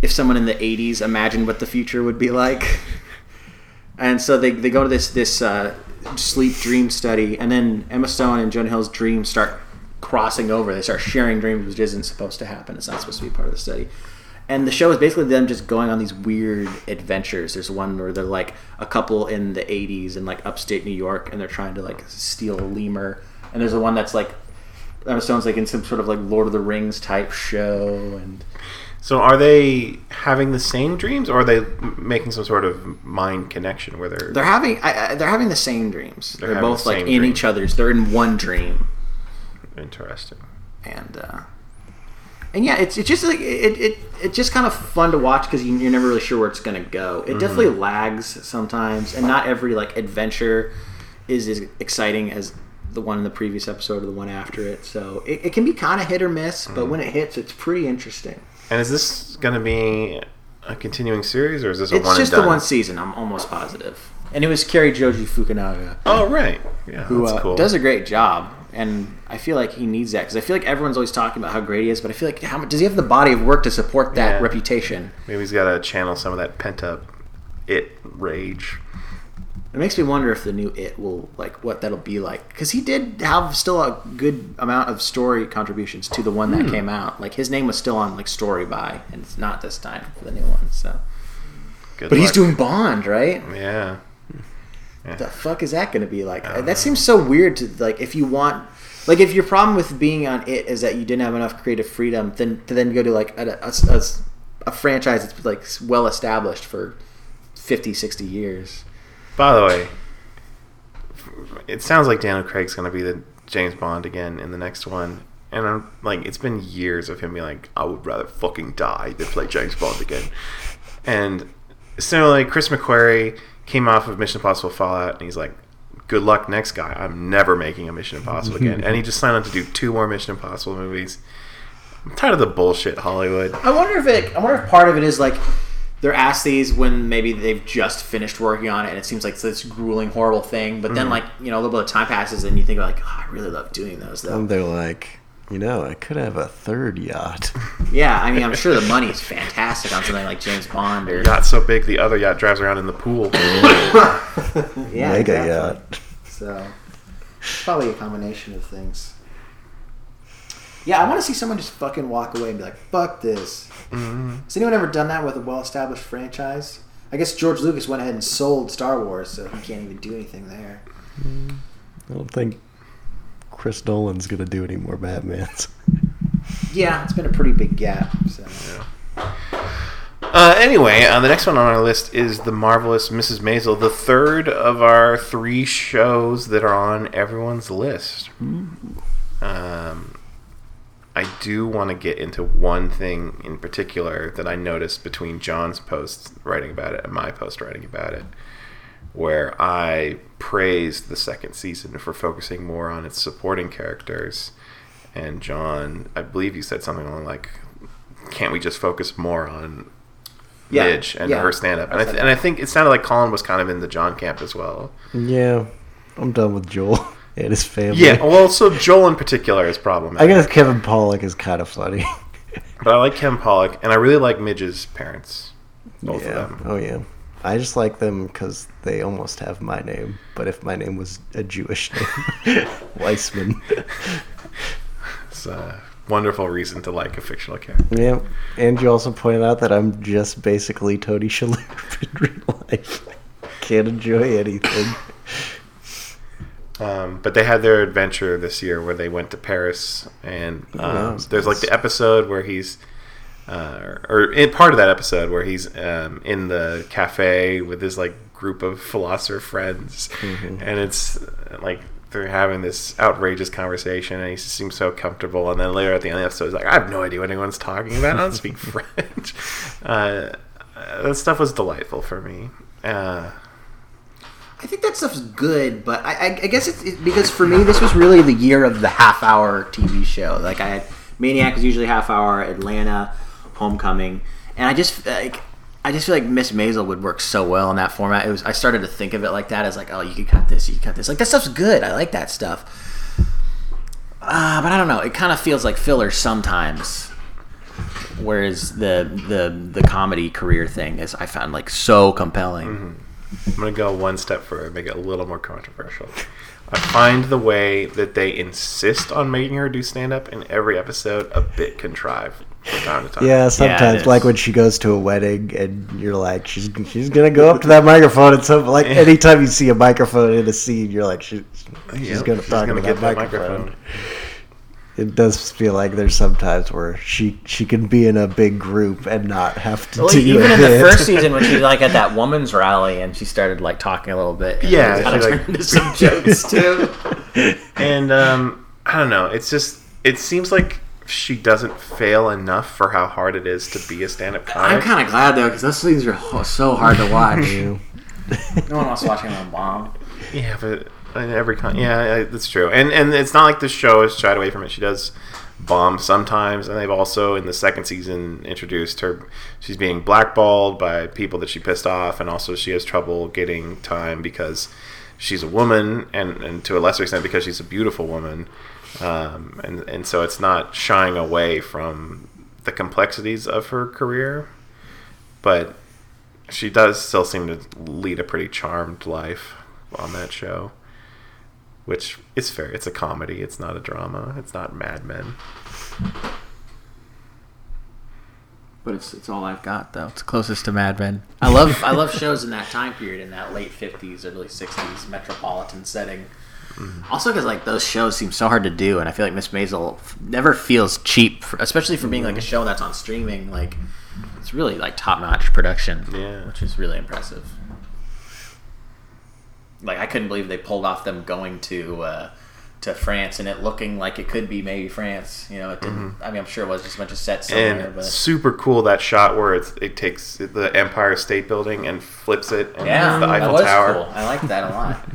if someone in the '80s imagined what the future would be like. (laughs) And so they, they go to this this uh, sleep dream study, and then Emma Stone and Jonah Hill's dreams start crossing over. They start sharing dreams, which isn't supposed to happen. It's not supposed to be part of the study. And the show is basically them just going on these weird adventures. There's one where they're like a couple in the 80s in like upstate New York, and they're trying to like steal a lemur. And there's a one that's like Emma Stone's like in some sort of like Lord of the Rings type show, and So are they having the same dreams, or are they making some sort of mind connection where they're? they're having I, I, they're having the same dreams. They're They're, both the like in dream. each other's. They're in one dream. interesting. and uh, and yeah, it's it's just like it it it's just kind of fun to watch because you, you're never really sure where it's gonna go. It definitely lags sometimes, and not every like adventure is as exciting as the one in the previous episode or the one after it. So it, it can be kind of hit or miss, but when it hits, it's pretty interesting. And is this going to be a continuing series, or is this a It's one just the one season. I'm almost positive. and it was Cary Joji Fukunaga. Oh right, yeah, who that's uh, cool. does a great job, and I feel like he needs that because I feel like everyone's always talking about how great he is, but I feel like how much does he have the body of work to support that Yeah. reputation? Maybe he's got to channel some of that pent up it rage. It makes me wonder if the new It will like what that'll be like because he did have still a good amount of story contributions to the one that came out. Like his name was still on like story by, and it's not this time for the new one. So, Good but he's doing Bond, right? Yeah. the fuck is that going to be like? That seems so weird to like if you want like if your problem with being on it is that you didn't have enough creative freedom, then to then go to like a, a, a, a franchise that's like well established for 50, 60 years. By the way, it sounds like Daniel Craig's going to be the James Bond again in the next one. And I'm like, it's been years of him being like, I would rather fucking die than play James Bond again. And similarly, Chris McQuarrie came off of Mission Impossible Fallout, and he's like, good luck next guy. I'm never making a Mission Impossible again. (laughs) and he just signed on to do two more Mission Impossible movies. I'm tired of the bullshit Hollywood. I wonder if it. I wonder if part of it is like they're asked these when maybe they've just finished working on it, and it seems like this grueling, horrible thing. But then, mm-hmm. like you know, a little bit of time passes, and you think like, oh, I really love doing those though. And they're like, you know, I could have a third yacht. (laughs) yeah, I mean, I'm sure the money's fantastic on something like James Bond or Yacht so big, the other yacht drives around in the pool. (laughs) (laughs) yeah, Mega exactly. yacht. So probably a combination of things. Yeah, I want to see someone just fucking walk away and be like, "Fuck this." Mm-hmm. Has anyone ever done that with a well-established franchise? I guess George Lucas went ahead and sold Star Wars, so he can't even do anything there. I don't think Chris Nolan's gonna do any more Batmans. (laughs) Yeah, it's been a pretty big gap. So. Uh, anyway, uh, the next one on our list is the marvelous Mrs. Maisel, the third of our three shows that are on everyone's list. Um, I do want to get into one thing in particular that I noticed between John's post writing about it and my post writing about it, where I praised the second season for focusing more on its supporting characters. And John, I believe you said something along like, "Can't we just focus more on Yeah, Midge and yeah, her stand up?" And I, th- and I think it sounded like Colin was kind of in the John camp as well. yeah, I'm done with Joel (laughs) and his family. Yeah, well, so Joel in particular is problematic. I guess Kevin Pollak is kind of funny. But I like Ken Pollock, and I really like Midge's parents. Both yeah. of them. Oh yeah. I just like them because they almost have my name. But if my name was a Jewish name, (laughs) Weissman. It's a wonderful reason to like a fictional character. yeah. And you also pointed out that I'm just basically Tony Shalhoub in real life. (laughs) Can't enjoy anything. Um, but they had their adventure this year where they went to Paris, and Oh, um, was there's like the episode where he's, uh, or in part of that episode where he's um, in the cafe with his like group of philosopher friends, Mm-hmm. and it's uh, like they're having this outrageous conversation, and he seems so comfortable. And then later at the end of the episode, he's like, "I have no idea what anyone's talking about. I don't speak (laughs) French." Uh, that stuff was delightful for me. Uh, I think that stuff's good, but I, I, I guess it's it, because for me this was really the year of the half-hour TV show. Like I had Maniac was usually half hour, Atlanta, Homecoming, and I just like I just feel like Miss Maisel would work so well in that format. It was I started to think of it like that as like oh you could cut this, you could cut this. Like that stuff's good. I like that stuff. Uh, but I don't know. It kind of feels like filler sometimes. Whereas the the the comedy career thing is I found like so compelling. I'm gonna go one step further, and make it a little more controversial. I find the way that they insist on making her do stand up in every episode a bit contrived from time to time. Yeah, sometimes is. like when she goes to a wedding and you're like, she's she's gonna go up to that microphone and so like anytime you see a microphone in a scene, you're like, she, she's Yep, gonna talk gonna into get that that microphone. microphone. It does feel like there's sometimes where she she can be in a big group and not have to Well, do even a in the first season when she was like at that (laughs) woman's rally and she started like talking a little bit. Yeah, it kinda she, turned like- into (laughs) some jokes (laughs) too. And um, I don't know. It's just it seems like she doesn't fail enough for how hard it is to be a stand-up I'm kind of glad though because those things are so hard to watch. No one wants to watch anyone bomb. Yeah, but in every con, yeah, that's true. And and it's not like the show is shied away from it. She does bomb sometimes, and they've also in the second season introduced her. She's being blackballed by people that she pissed off, and also she has trouble getting time because she's a woman, and and to a lesser extent because she's a beautiful woman. Um, and and so it's not shying away from the complexities of her career, but she does still seem to lead a pretty charmed life on that show. Which is fair. It's a comedy. It's not a drama. It's not Mad Men. But it's it's all I've got though. It's closest to Mad Men. I love I love shows in that time period in that late fifties, early sixties metropolitan setting. Mm-hmm. Also, because like those shows seem so hard to do, and I feel like Miss Maisel f- never feels cheap, for, especially for being like a mm-hmm. show that's on streaming. Like it's really like top notch production, Yeah. which is really impressive. Like I couldn't believe they pulled off them going to uh, to France and it looking like it could be maybe France. You know, it didn't. I mean, I'm sure it was just a bunch of sets somewhere, And but super cool that shot where it's, it takes the Empire State Building and flips it and Yeah, it's the that Eiffel was Tower. cool. I like that a lot. (laughs)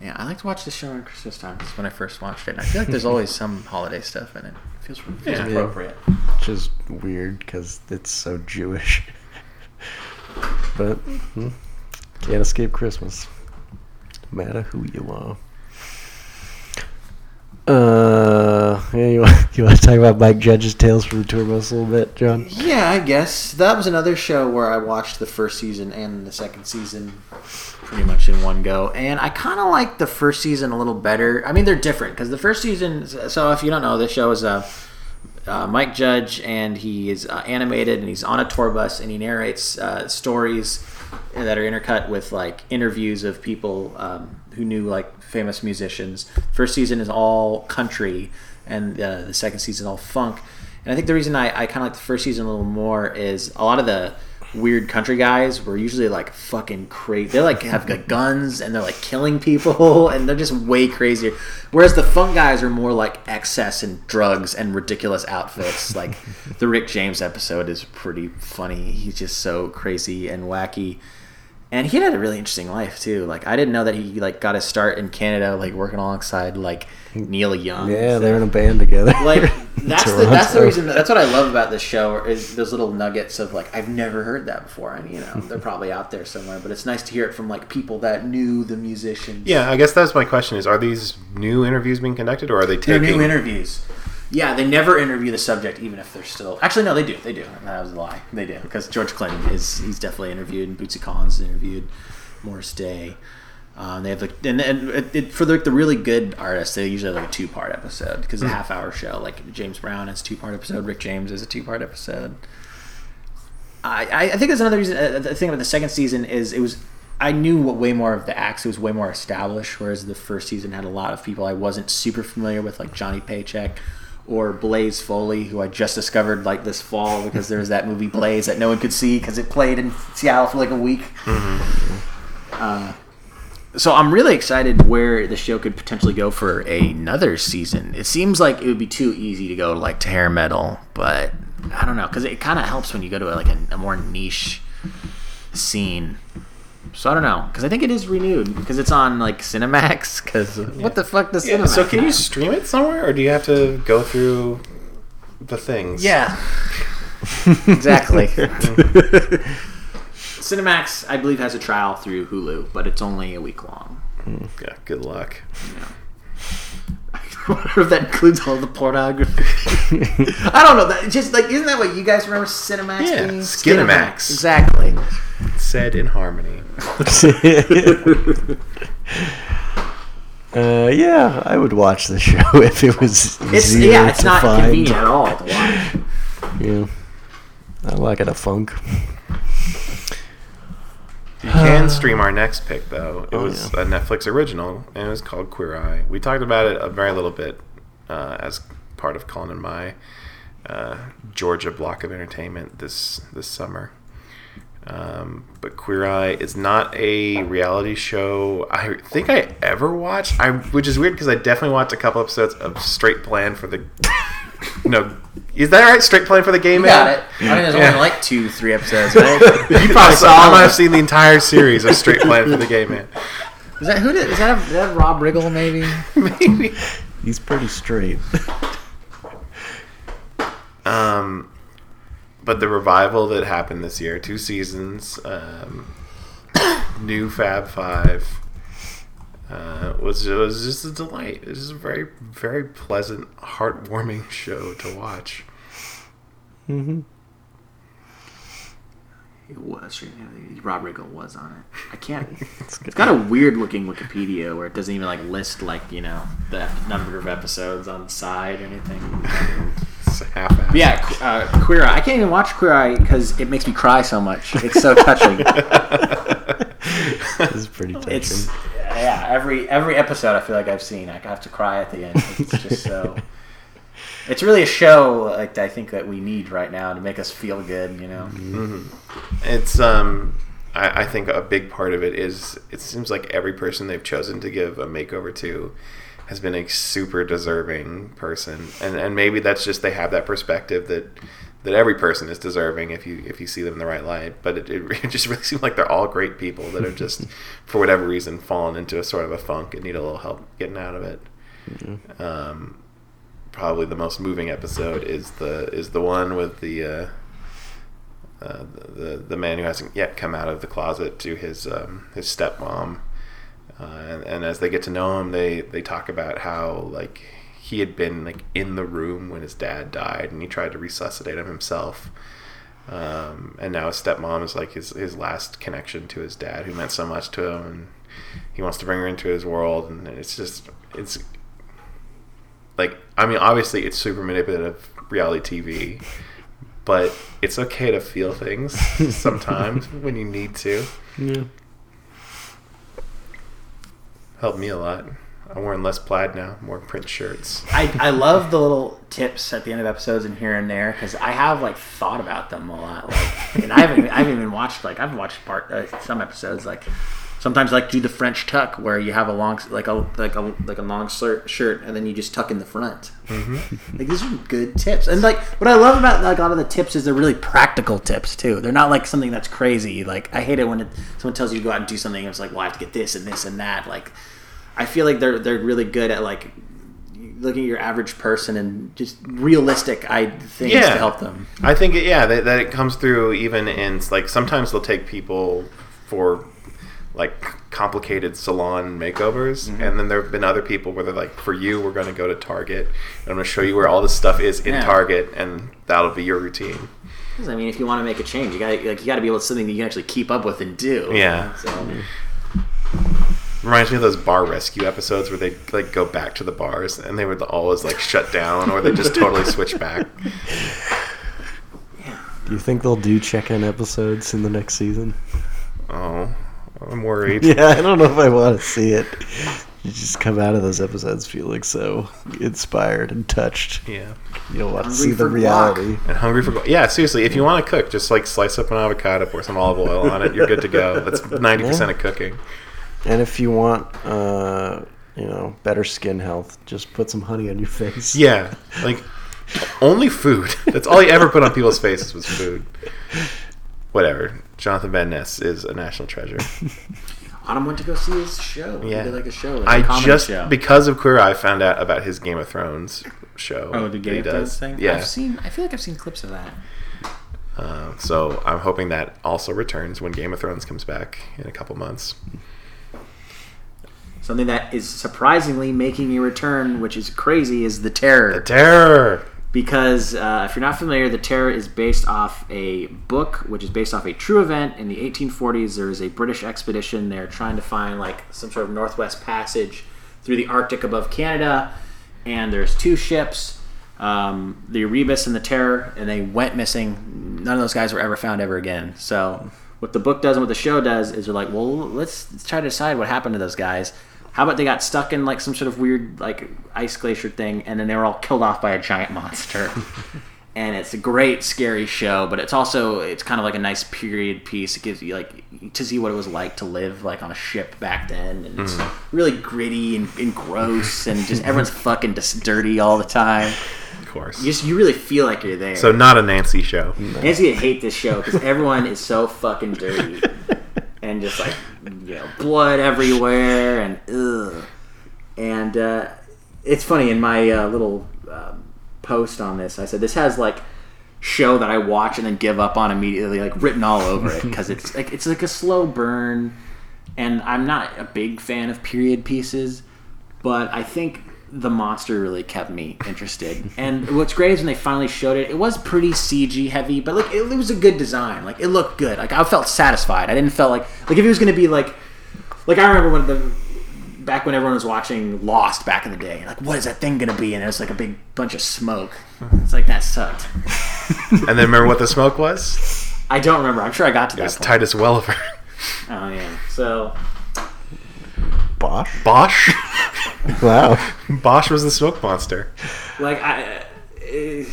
yeah, I like to watch this show on Christmas time. That's when I first watched it. And I feel like there's always some holiday stuff in it. It feels, feels Yeah. appropriate. Which is weird because it's so Jewish. (laughs) but hmm, can't escape Christmas. No matter who you are. Uh, yeah, you want, (laughs) you want to talk about Mike Judge's Tales from the Tour Bus a little bit, John? Yeah, I guess that was another show where I watched the first season and the second season pretty much in one go, and I kind of like the first season a little better. I mean, they're different because the first season. So if you don't know, this show is a uh, Mike Judge, and he is uh, animated, and he's on a tour bus, and he narrates uh, stories that are intercut with like interviews of people um, who knew like famous musicians. First season is all country, and uh, the second season all funk. And I think the reason I, I kind of like the first season a little more is a lot of the weird country guys were usually like fucking crazy. They like have like guns and they're like killing people (laughs) and they're just way crazier. Whereas the funk guys are more like excess and drugs and ridiculous outfits. Like the Rick James episode is pretty funny. He's just so crazy and wacky. And he had a really interesting life too. Like I didn't know that he like got his start in Canada, like working alongside like Neil Young. Yeah, they're in a band together. Like that's (laughs) the, that's the Toronto. reason. That's what I love about this show is those little nuggets of like I've never heard that before, and you know they're probably out there somewhere. But it's nice to hear it from like people that knew the musicians. Yeah, I guess that's my question: is are these new interviews being conducted, or are they they're taking new interviews. Yeah, they never interview the subject, even if they're still. Actually, no, they do. They do. That was a lie. They do because George Clinton is he's definitely interviewed, and Bootsy Collins is interviewed, Morris Day. Um, they have like, and, and it, it, for like the really good artists, they usually have like a two part episode because it's a half hour show. Like James Brown has a two part episode, Rick James is a two part episode. I, I I think there's another reason. Uh, the thing about the second season is it was I knew what way more of the acts. It was way more established, whereas the first season had a lot of people I wasn't super familiar with, like Johnny Paycheck or Blaze Foley, who I just discovered like this fall because there was that movie Blaze that no one could see because it played in Seattle for like a week. Uh, so I'm really excited where the show could potentially go for another season. It seems like it would be too easy to go like to hair metal, but I don't know because it kind of helps when you go to like a, a more niche scene. So I don't know because I think it is renewed because it's on like Cinemax. Because what the fuck does Yeah, Cinemax? so can you stream it somewhere, or do you have to go through the things? Yeah, (laughs) exactly. (laughs) Cinemax, I believe, has a trial through Hulu, but it's only a week long. Hmm. Yeah, good luck. I wonder if that includes all the pornography. I don't know. That just like isn't that what you guys remember Cinemax Yeah, being? Skinemax. Exactly. Said in harmony. (laughs) uh, yeah, I would watch the show (laughs) if it was It's easier yeah, it's to not find. convenient at all to watch. Yeah, I like it a funk. You can (sighs) stream our next pick though. It Oh, was yeah. a Netflix original, and it was called Queer Eye. We talked about it a very little bit uh, as part of Colin and my uh, Georgia block of entertainment this this summer. Um, but Queer Eye is not a reality show I think I ever watched. I which is weird because I definitely watched a couple episodes of Straight Plan for the. No, is that right? Straight Plan for the Gay You Man. got it. I mean, there's Yeah. only like two, three episodes. (laughs) Right? You probably saw. I might have seen the entire series of Straight Plan for the Gay Man. Is that who did? Is that, is that Rob Riggle? Maybe. (laughs) Maybe. He's pretty straight. Um, but the revival that happened this year, two seasons, um, (coughs) new Fab Five, uh, was was just a delight. It was a very very pleasant, heartwarming (laughs) show to watch. hmm It was. Rob Riggle was on it. I can't. (laughs) It's got a weird looking Wikipedia where it doesn't even like list like you know the number of episodes on the side or anything. (laughs) It's half yeah, uh, Queer Eye. I can't even watch Queer Eye because it makes me cry so much. It's so touching. This is pretty touching. it's yeah. Every every episode I feel like I've seen, I have to cry at the end. It's just so. (laughs) It's really a show like I think that we need right now to make us feel good. You know. It's um I, I think a big part of it is it seems like every person they've chosen to give a makeover to has been a super deserving person. And and maybe that's just they have that perspective that that every person is deserving if you if you see them in the right light. But it, it (laughs) just really seems like they're all great people that have just (laughs) for whatever reason fallen into a sort of a funk and need a little help getting out of it. Um, probably the most moving episode is the is the one with the uh, uh, the, the the man who hasn't yet come out of the closet to his um, his stepmom, uh, and, and as they get to know him, they they talk about how like he had been like in the room when his dad died, and he tried to resuscitate him himself. Um, and now his stepmom is like his his last connection to his dad, who meant so much to him, and he wants to bring her into his world, and it's just it's like I mean, obviously it's super manipulative reality TV, but it's okay to feel things (laughs) sometimes when you need to. Yeah. Helped me a lot. I'm wearing less plaid now, more print shirts. I, I love the little tips at the end of episodes and here and there because I have like thought about them a lot. Like, and I haven't I haven't even watched like I've watched part uh, some episodes like sometimes like do the French tuck where you have a long like a like a like a long shirt shirt and then you just tuck in the front. Like these are good tips. And like what I love about like a lot of the tips is they're really practical tips too. They're not like something that's crazy. Like I hate it when it, someone tells you to go out and do something and it's like, well, I have to get this and this and that. Like I feel like they're they're really good at like looking at your average person and just realistic I things Yeah. to help them. I think it, yeah that, that it comes through even in like sometimes they'll take people for like complicated salon makeovers mm-hmm. and then there have been other people where they're like for you we're going to go to Target and I'm going to show you where all this stuff is in Yeah. Target and that'll be your routine I mean, if you want to make a change, you got to like you got to be able to something that you can actually keep up with and do. Yeah. So mm-hmm. Reminds me of those bar rescue episodes where they like go back to the bars and they would always like shut down or they just totally switch back. Do you think they'll do check-in episodes in the next season? Oh, I'm worried. (laughs) Yeah, I don't know if I want to see it. You just come out of those episodes feeling so inspired and touched. Yeah. You don't want to see the for guac. reality. And hungry for yeah, seriously. If you want to cook, just like slice up an avocado, pour some olive oil on it. You're good to go. That's ninety percent of cooking. And if you want, uh, you know, better skin health, just put some honey on your face. Yeah, like only food. (laughs) That's all he ever put on people's faces was food. Whatever. Jonathan Van Ness is a national treasure. (laughs) Autumn went to go see his show. He Yeah. did like a show. Like a I comedy just show. because of Queer Eye found out about his Gay of Thrones show. oh the he Gay of Thrones thing. Yeah. I've seen. I feel like I've seen clips of that. Uh, so I'm hoping that also returns when Game of Thrones comes back in a couple months. Something that is surprisingly making a return, which is crazy, is the Terror. The terror. because uh, if you're not familiar, The Terror is based off a book, which is based off a true event in the 1840s. There is a British expedition. They're trying to find like some sort of Northwest Passage through the Arctic above Canada, and there's two ships, um, the Erebus and the Terror, and they went missing. None of those guys were ever found ever again. So what the book does and what the show does is they're like, well, let's, let's try to decide what happened to those guys. How about they got stuck in like some sort of weird like ice glacier thing, and then they were all killed off by a giant monster. (laughs) and it's a great scary show, but it's also it's kind of like a nice period piece. It gives you like to see what it was like to live like on a ship back then, and it's mm. really gritty and, and gross, and just everyone's (laughs) fucking just dirty all the time. Of course. You just you really feel like you're there. So not a Nancy show. Nancy would hate this show because everyone is so fucking dirty (laughs) and just like you know blood everywhere and ugh. And uh, it's funny in my uh, little um, post on this, I said this has like show that I watch and then give up on immediately, like written all over it because it's like it's like a slow burn. And I'm not a big fan of period pieces, but I think the monster really kept me interested. And what's great is when they finally showed it, it was pretty CG heavy, but like it, it was a good design. Like it looked good. Like I felt satisfied. I didn't feel like like if it was going to be like like I remember when the back when everyone was watching Lost back in the day. Like what is that thing going to be? And it was like a big bunch of smoke. It's like that sucked. And then remember what the smoke was? I don't remember. I'm sure I got to It that was point. Titus Welliver. Oh yeah. So Bosch? Bosch. (laughs) Wow. Bosch was the smoke monster. like I uh,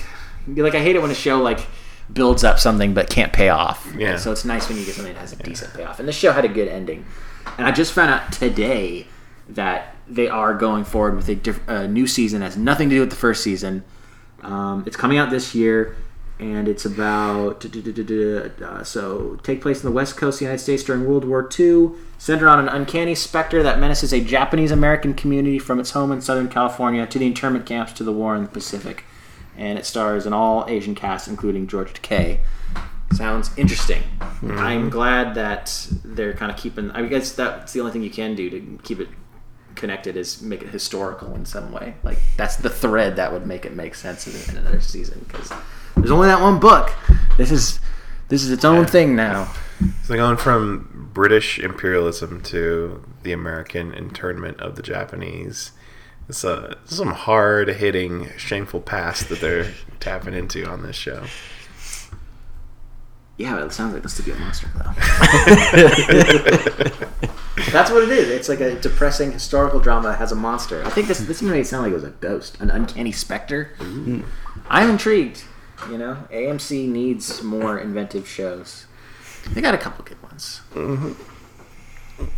like I hate it when a show like builds up something but can't pay off. Yeah. So it's nice when you get something that has a decent payoff. And this show had a good ending. And I just found out today that they are going forward with a diff- uh, new season that has nothing to do with the first season. Um, it's coming out this year, and it's about uh, so take place in the west coast of the United States during World War II, centered on an uncanny specter that menaces a Japanese American community from its home in Southern California to the internment camps to the war in the Pacific. And it stars an all Asian cast, including George Takei. Sounds interesting. I'm glad that they're kind of keeping. I guess that's the only thing you can do to keep it connected is make it historical in some way. Like that's the thread that would make it make sense in, in another season because there's only that one book. This is this is its own thing now. So going from British imperialism to the American internment of the Japanese, It's a some hard hitting, shameful past that they're (laughs) tapping into on this show. Yeah, it sounds like this to be a monster though. (laughs) That's what it is. It's like a depressing historical drama that has a monster. I think this this made it sound like it was a ghost, an uncanny specter. I'm intrigued. You know, AMC needs more inventive shows. They got a couple good ones.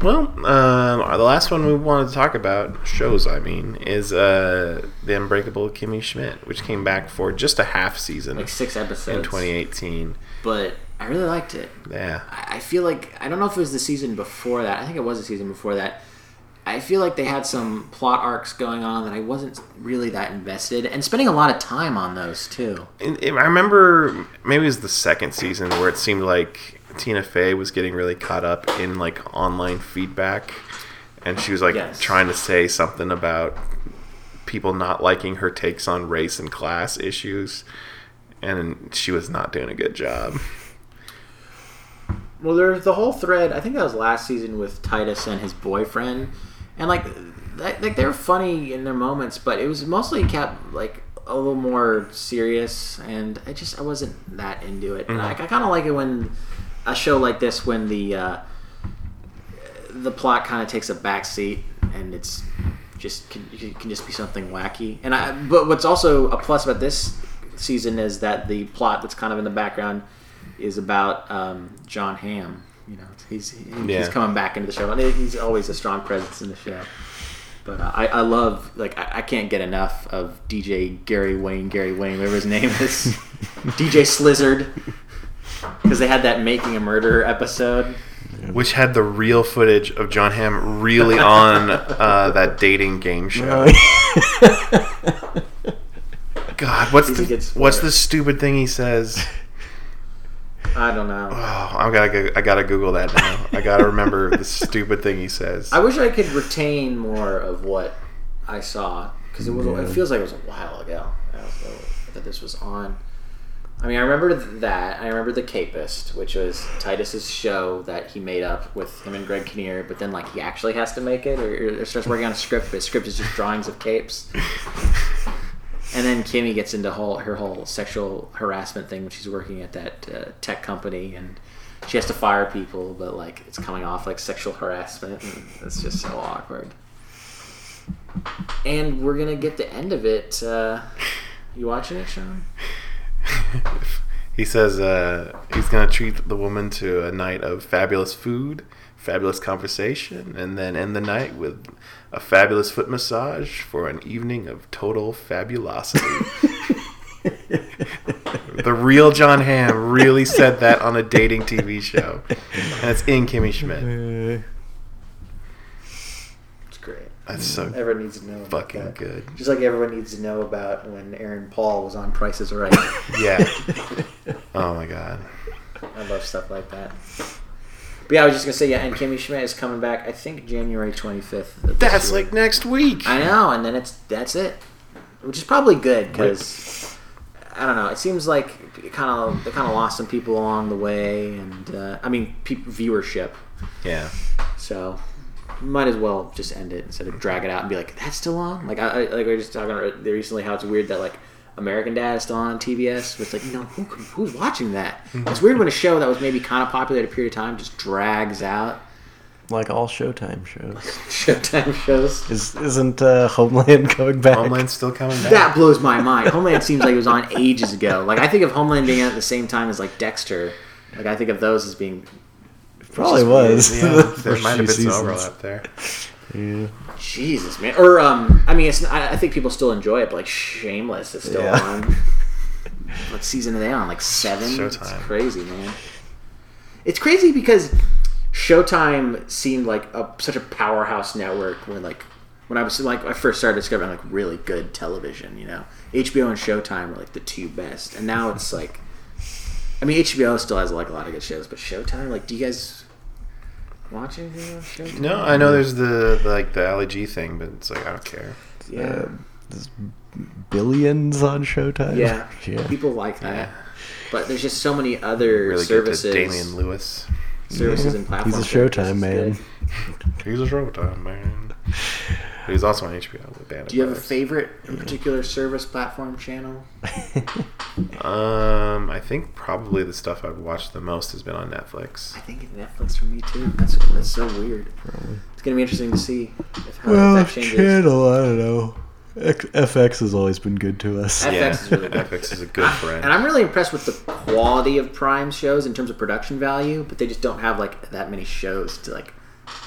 Well, um, the last one we wanted to talk about, shows I mean, is uh, The Unbreakable Kimmy Schmidt, which came back for just a half season Like six episodes in 2018. But I really liked it. Yeah. I I feel like I don't know if it was the season before that. I think it was the season before that. I feel like they had some plot arcs going on that I wasn't really that invested, and spending a lot of time on those too. And- and I remember maybe it was the second season where it seemed like Tina Fey was getting really caught up in like online feedback, and she was like Yes. trying to say something about people not liking her takes on race and class issues, and she was not doing a good job. Well, there's the whole thread. I think that was last season with Titus and his boyfriend, and like, like they were funny in their moments, but it was mostly kept like a little more serious, and I just I wasn't that into it. And I, I kind of like it when a show like this when the uh, the plot kind of takes a back seat and it's just can, can just be something wacky. And I but what's also a plus about this season is that the plot that's kind of in the background is about um, Jon Hamm. You know, he's he- Yeah. he's coming back into the show, and he's always a strong presence in the show. But uh, I, I love like I, I can't get enough of DJ Gary Wayne Gary Wayne whatever his name is (laughs) DJ Slizzard because they had that making a murder episode. Which had the real footage of Jon Hamm really on uh, that dating game show. (laughs) God, what's the what's the stupid thing he says? I don't know. Oh, I gotta go, I gotta Google that now. I gotta remember the (laughs) stupid thing he says. I wish I could retain more of what I saw because it was. It feels like it was a while ago that this was on. I mean, I remember that. I remember the Capist, which was Titus's show that he made up with him and Greg Kinnear. But then, like, he actually has to make it, or, or starts working on a script. But his script is just drawings of capes. (laughs) And then Kimmy gets into whole her whole sexual harassment thing when she's working at that uh, tech company, and she has to fire people, but like it's coming off like sexual harassment, it's just so awkward. And we're gonna get the end of it. Uh, you watching it, Sean? (laughs) he says uh, he's gonna treat the woman to a night of fabulous food, fabulous conversation, and then end the night with a fabulous foot massage for an evening of total fabulosity. the real Jon Hamm really said that on a dating TV show, and it's in Kimmy Schmidt. It's great. That's so Everyone needs to know. About fucking that. good. Just like everyone needs to know about when Aaron Paul was on Prices Right. Yeah. Oh my god. I love stuff like that. But yeah, I was just gonna say yeah, and Kimmy Schmidt is coming back. I think January twenty fifth. That's like next week. I know, and then it's that's it, which is probably good because I don't know. It seems like it kind of they kind of lost some people along the way, and uh, I mean pe- viewership. Yeah. So might as well just end it instead of drag it out and be like that's still on. Like I, I like we were just talking about recently how it's weird that like. American Dad is still on TBS. It's like, you know, who, who's watching that? It's weird when a show that was maybe kind of popular at a period of time just drags out. Like all Showtime shows. (laughs) Showtime shows. Is isn't uh, Homeland coming back? Homeland's still coming back. That blows my mind. Homeland seems like it was on ages ago. Like I think of Homeland being at the same time as like Dexter. Like I think of those as being Probably was. Yeah, there might have been some (laughs) seasons. overlap there. Yeah. Jesus man. Or um, I mean, it's I, I think people still enjoy it, but like Shameless is still Yeah. on. (laughs) What season are they on? Like seven. It's crazy, man. It's crazy because Showtime seemed like a, such a powerhouse network when like when I was like I first started discovering like really good television. You know, HBO and Showtime were like the two best, and now it's like, I mean, HBO still has like a lot of good shows, but Showtime, like, do you guys watch anything on Showtime? No, I know there's the, the like the Ali G thing, but it's like I don't care. Yeah. Uh, there's billions on Showtime. Yeah, (laughs) yeah. people like that. But there's just so many other Really services, good to Damian Lewis. services and platforms. He's a that are just Showtime man. (laughs) He's a Showtime man. (laughs) He was also on HBO with Band of Do you have a Brothers. favorite in particular service platform channel? (laughs) Um, I think probably the stuff I've watched the most has been on Netflix. I think Netflix for me too. That's that's so weird. Probably. It's gonna be interesting to see if how well, if that changes. channel, I don't know. X- FX has always been good to us. FX yeah, is really good. FX is a good friend. And I'm really impressed with the quality of Prime shows in terms of production value, but they just don't have like that many shows to like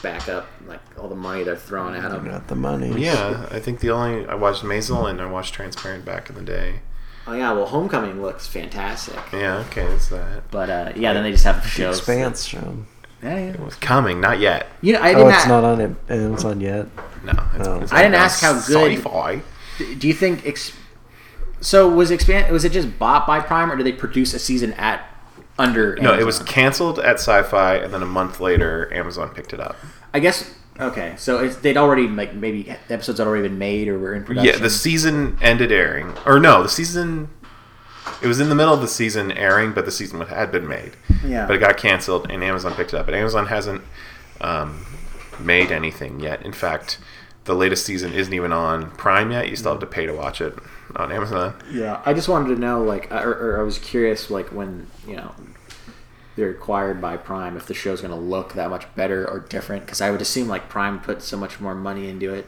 back up like all the money they're throwing at them. Got the money. yeah, I think the only I watched Maisel and I watched Transparent back in the day. Oh yeah, well, Homecoming looks fantastic, Yeah, okay, that's that. but uh, yeah, then they just have shows. Expanse show. Yeah, yeah. It was coming, not yet. You know, I Oh, didn't. it's a- not on it. Amazon yet. No, it's, Oh. it's I didn't ask how good- Sci-fi. Do you think? Ex- so was expand? Was it just bought by Prime, or did they produce a season at under? No, it was canceled at Syfy, and then a month later, Amazon picked it up. I guess. Okay, so it's, they'd already like maybe the episodes had already been made or were in production. Yeah, the season ended airing, or no, the season. It was in the middle of the season airing, but the season had been made. Yeah. But it got canceled, and Amazon picked it up. But Amazon hasn't um, made anything yet. In fact, the latest season isn't even on Prime yet. You still have to pay to watch it on Amazon. Yeah, I just wanted to know, like, or, or I was curious, like, when you know they're acquired by Prime, if the show's going to look that much better or different. Because I would assume like Prime put so much more money into it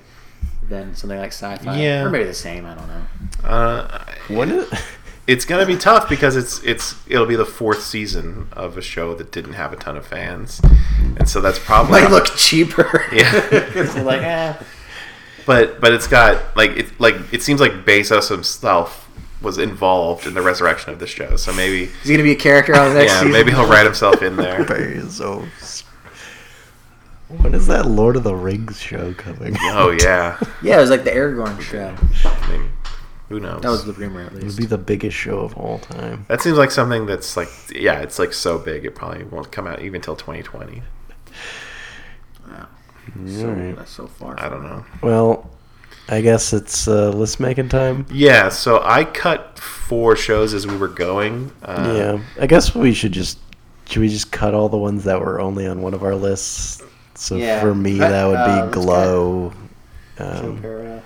than something like Syfy. Yeah. or maybe the same. I don't know. Uh, When is (laughs) it's gonna be tough because it's it's it'll be the fourth season of a show that didn't have a ton of fans, and so that's probably Might look cheaper. (laughs) Yeah. It's (laughs) like, eh. But but it's got like it like it seems like Bezos himself was involved in the resurrection of this show. So maybe He's gonna be a character on the next yeah, season. maybe he'll write himself in there. (laughs) Bezos? When is that Lord of the Rings show coming? Oh yeah, (laughs) Yeah, it was like the Aragorn show. I mean, who knows? That was the rumor, at least. It would be the biggest show of all time. that seems like something that's like yeah, it's like so big it probably won't come out even till 2020. Wow. So- Alright. That's so far. I don't know. Well, I guess it's uh, list making time. Yeah, so I cut four shows as we were going. Uh, yeah, I guess we should just should we just cut all the ones that were only on one of our lists. So Yeah. for me, Cut- that would uh, be let's Glow. Joe Um,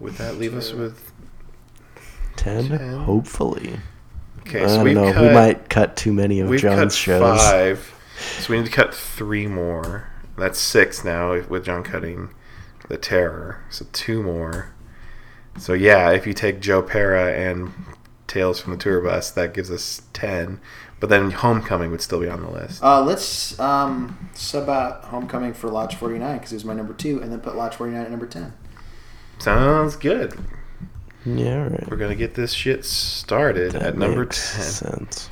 Would that leave us with? ten? hopefully. Okay, I so don't we've know. cut. we might cut too many of We've John's cut shows. five, so we need to cut three more. That's six now with John cutting the Terror. So two more. So yeah, if you take Joe Pera and Tales from the Tour Bus, that gives us ten. But then Homecoming would still be on the list. Uh, let's um, sub out Homecoming for Lodge 49 because it was my number two, and then put Lodge 49 at number 10. Sounds good. Yeah, all right. We're gonna get this shit started That at number makes ten. sense.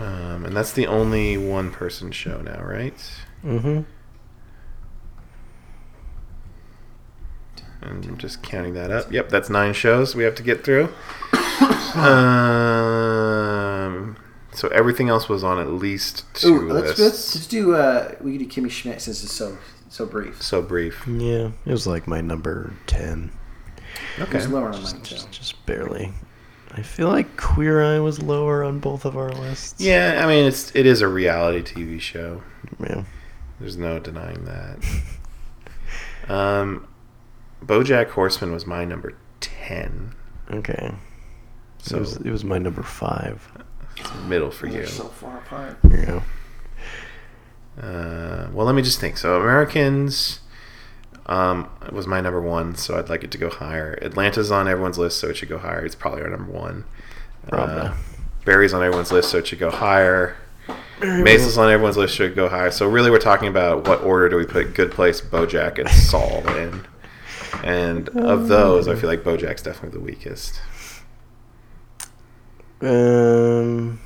Um, and that's the only one person show now, right? Mm-hmm. And I'm just counting that up. Yep, that's nine shows we have to get through. (coughs) um, so everything else was on at least two Ooh, let's, lists. let's, let's do, uh, we could do Kimmy Schmidt since it's so so brief. So brief. Yeah, it was like my number ten. It Okay. was lower on mine, too. Just, just barely. I feel like Queer Eye was lower on both of our lists. Yeah, I mean it's it is a reality TV show. Yeah. There's no denying that. Um, BoJack Horseman was my number ten. Okay. So it was it was my number five. middle for They're you. so far apart. Yeah. Uh, well, let me just think. So Americans um, it was my number one, so I'd like it to go higher. Atlanta's on everyone's list, so it should go higher. It's probably our number one. Uh, Barry's on everyone's list, so it should go higher. Maisel's on everyone's list, should go higher. So really, we're talking about what order do we put Good Place, BoJack, and Saul in. And of those, I feel like BoJack's definitely the weakest. Um.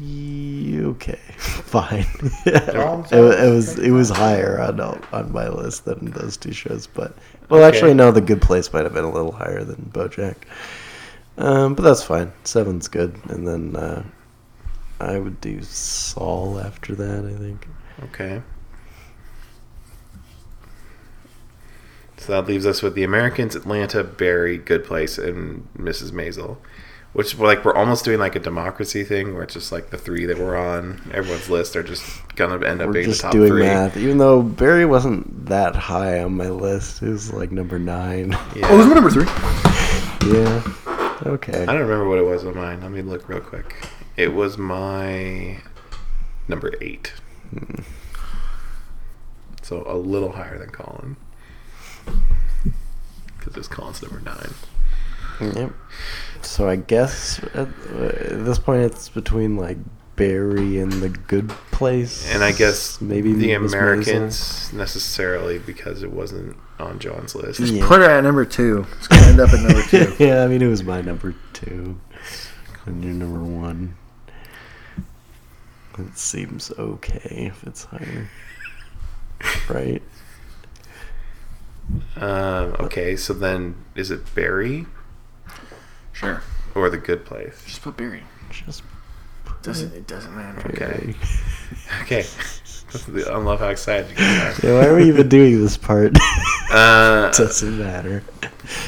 Okay, (laughs) fine. (laughs) it, it was it was (laughs) higher on on my list than those two shows, but well, Okay. actually, no, the Good Place might have been a little higher than BoJack. Um, but that's fine. Seven's good, and then uh, I would do Saul after that. I think. Okay. So that leaves us with the Americans, Atlanta, Barry, Good Place, and Mrs. Maisel. Which like we're almost doing like a democracy thing where it's just like the three that were on everyone's list are just gonna end up We're being the just top doing three. math. Even though Barry wasn't that high on my list, he was like number nine. Yeah. Oh, who's my number three? (laughs) yeah. Okay. I don't remember what it was on mine. Let me look real quick. It was my number eight. So a little higher than Colin. Because it's Colin's number nine. Yep. So I guess at, uh, at this point it's between like Barry and the Good Place. And I guess maybe the Miss Maisel. Americans necessarily because it wasn't on John's list. Yeah. Put her at number two. It's gonna end up at number two. (laughs) yeah, I mean it was my number two, and your number one. It seems okay if it's higher, right? Um, okay, so then is it Barry Sure. or the Good Place? Just put Barry. Just Doesn't it doesn't matter. Okay. Okay. I love how excited you guys Yeah, why are we even doing this part? (laughs) Uh, (laughs) Doesn't matter.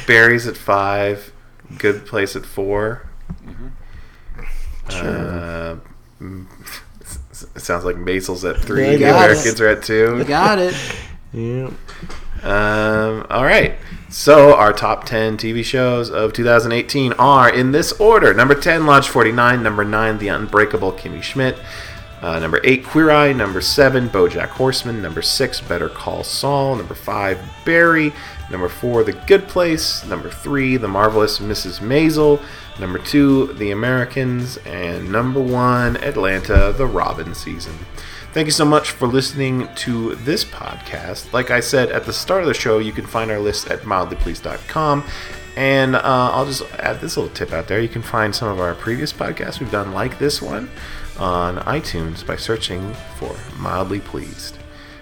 Barry's at five. Good Place at 4 Sure. Uh, mm, it sounds like Maisel's at three. Yeah, the got it. Americans are at two. Got it. (laughs) Yeah. Um, all right. So our top 10 TV shows of 2018 are in this order. Number 10, Lodge 49. Number 9, The Unbreakable Kimmy Schmidt. Uh, number 8, Queer Eye. Number 7, BoJack Horseman. Number 6, Better Call Saul. Number 5, Barry. Number 4, The Good Place. Number 3, The Marvelous Mrs. Maisel. Number 2, The Americans. And number 1, Atlanta, The Robbin' Season. Thank you so much for listening to this podcast. Like I said at the start of the show, you can find our list at mildlypleased.com. And uh, I'll just add this little tip out there. You can find some of our previous podcasts we've done, like this one, on iTunes by searching for Mildly Pleased.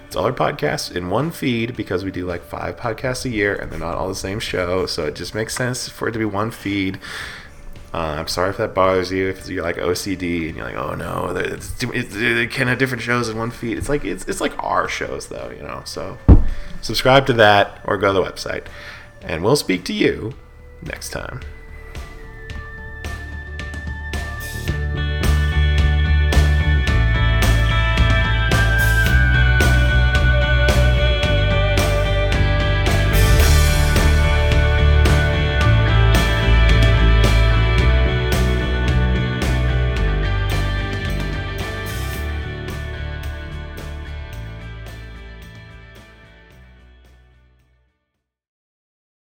It's all our podcasts in one feed because we do like five podcasts a year and they're not all the same show. So it just makes sense for it to be one feed. Uh, I'm sorry if that bothers you. If you're like OCD and you're like, oh no, they can't have different shows in one feed. It's like it's, it's like our shows though, you know. So subscribe to that or go to the website, and we'll speak to you next time.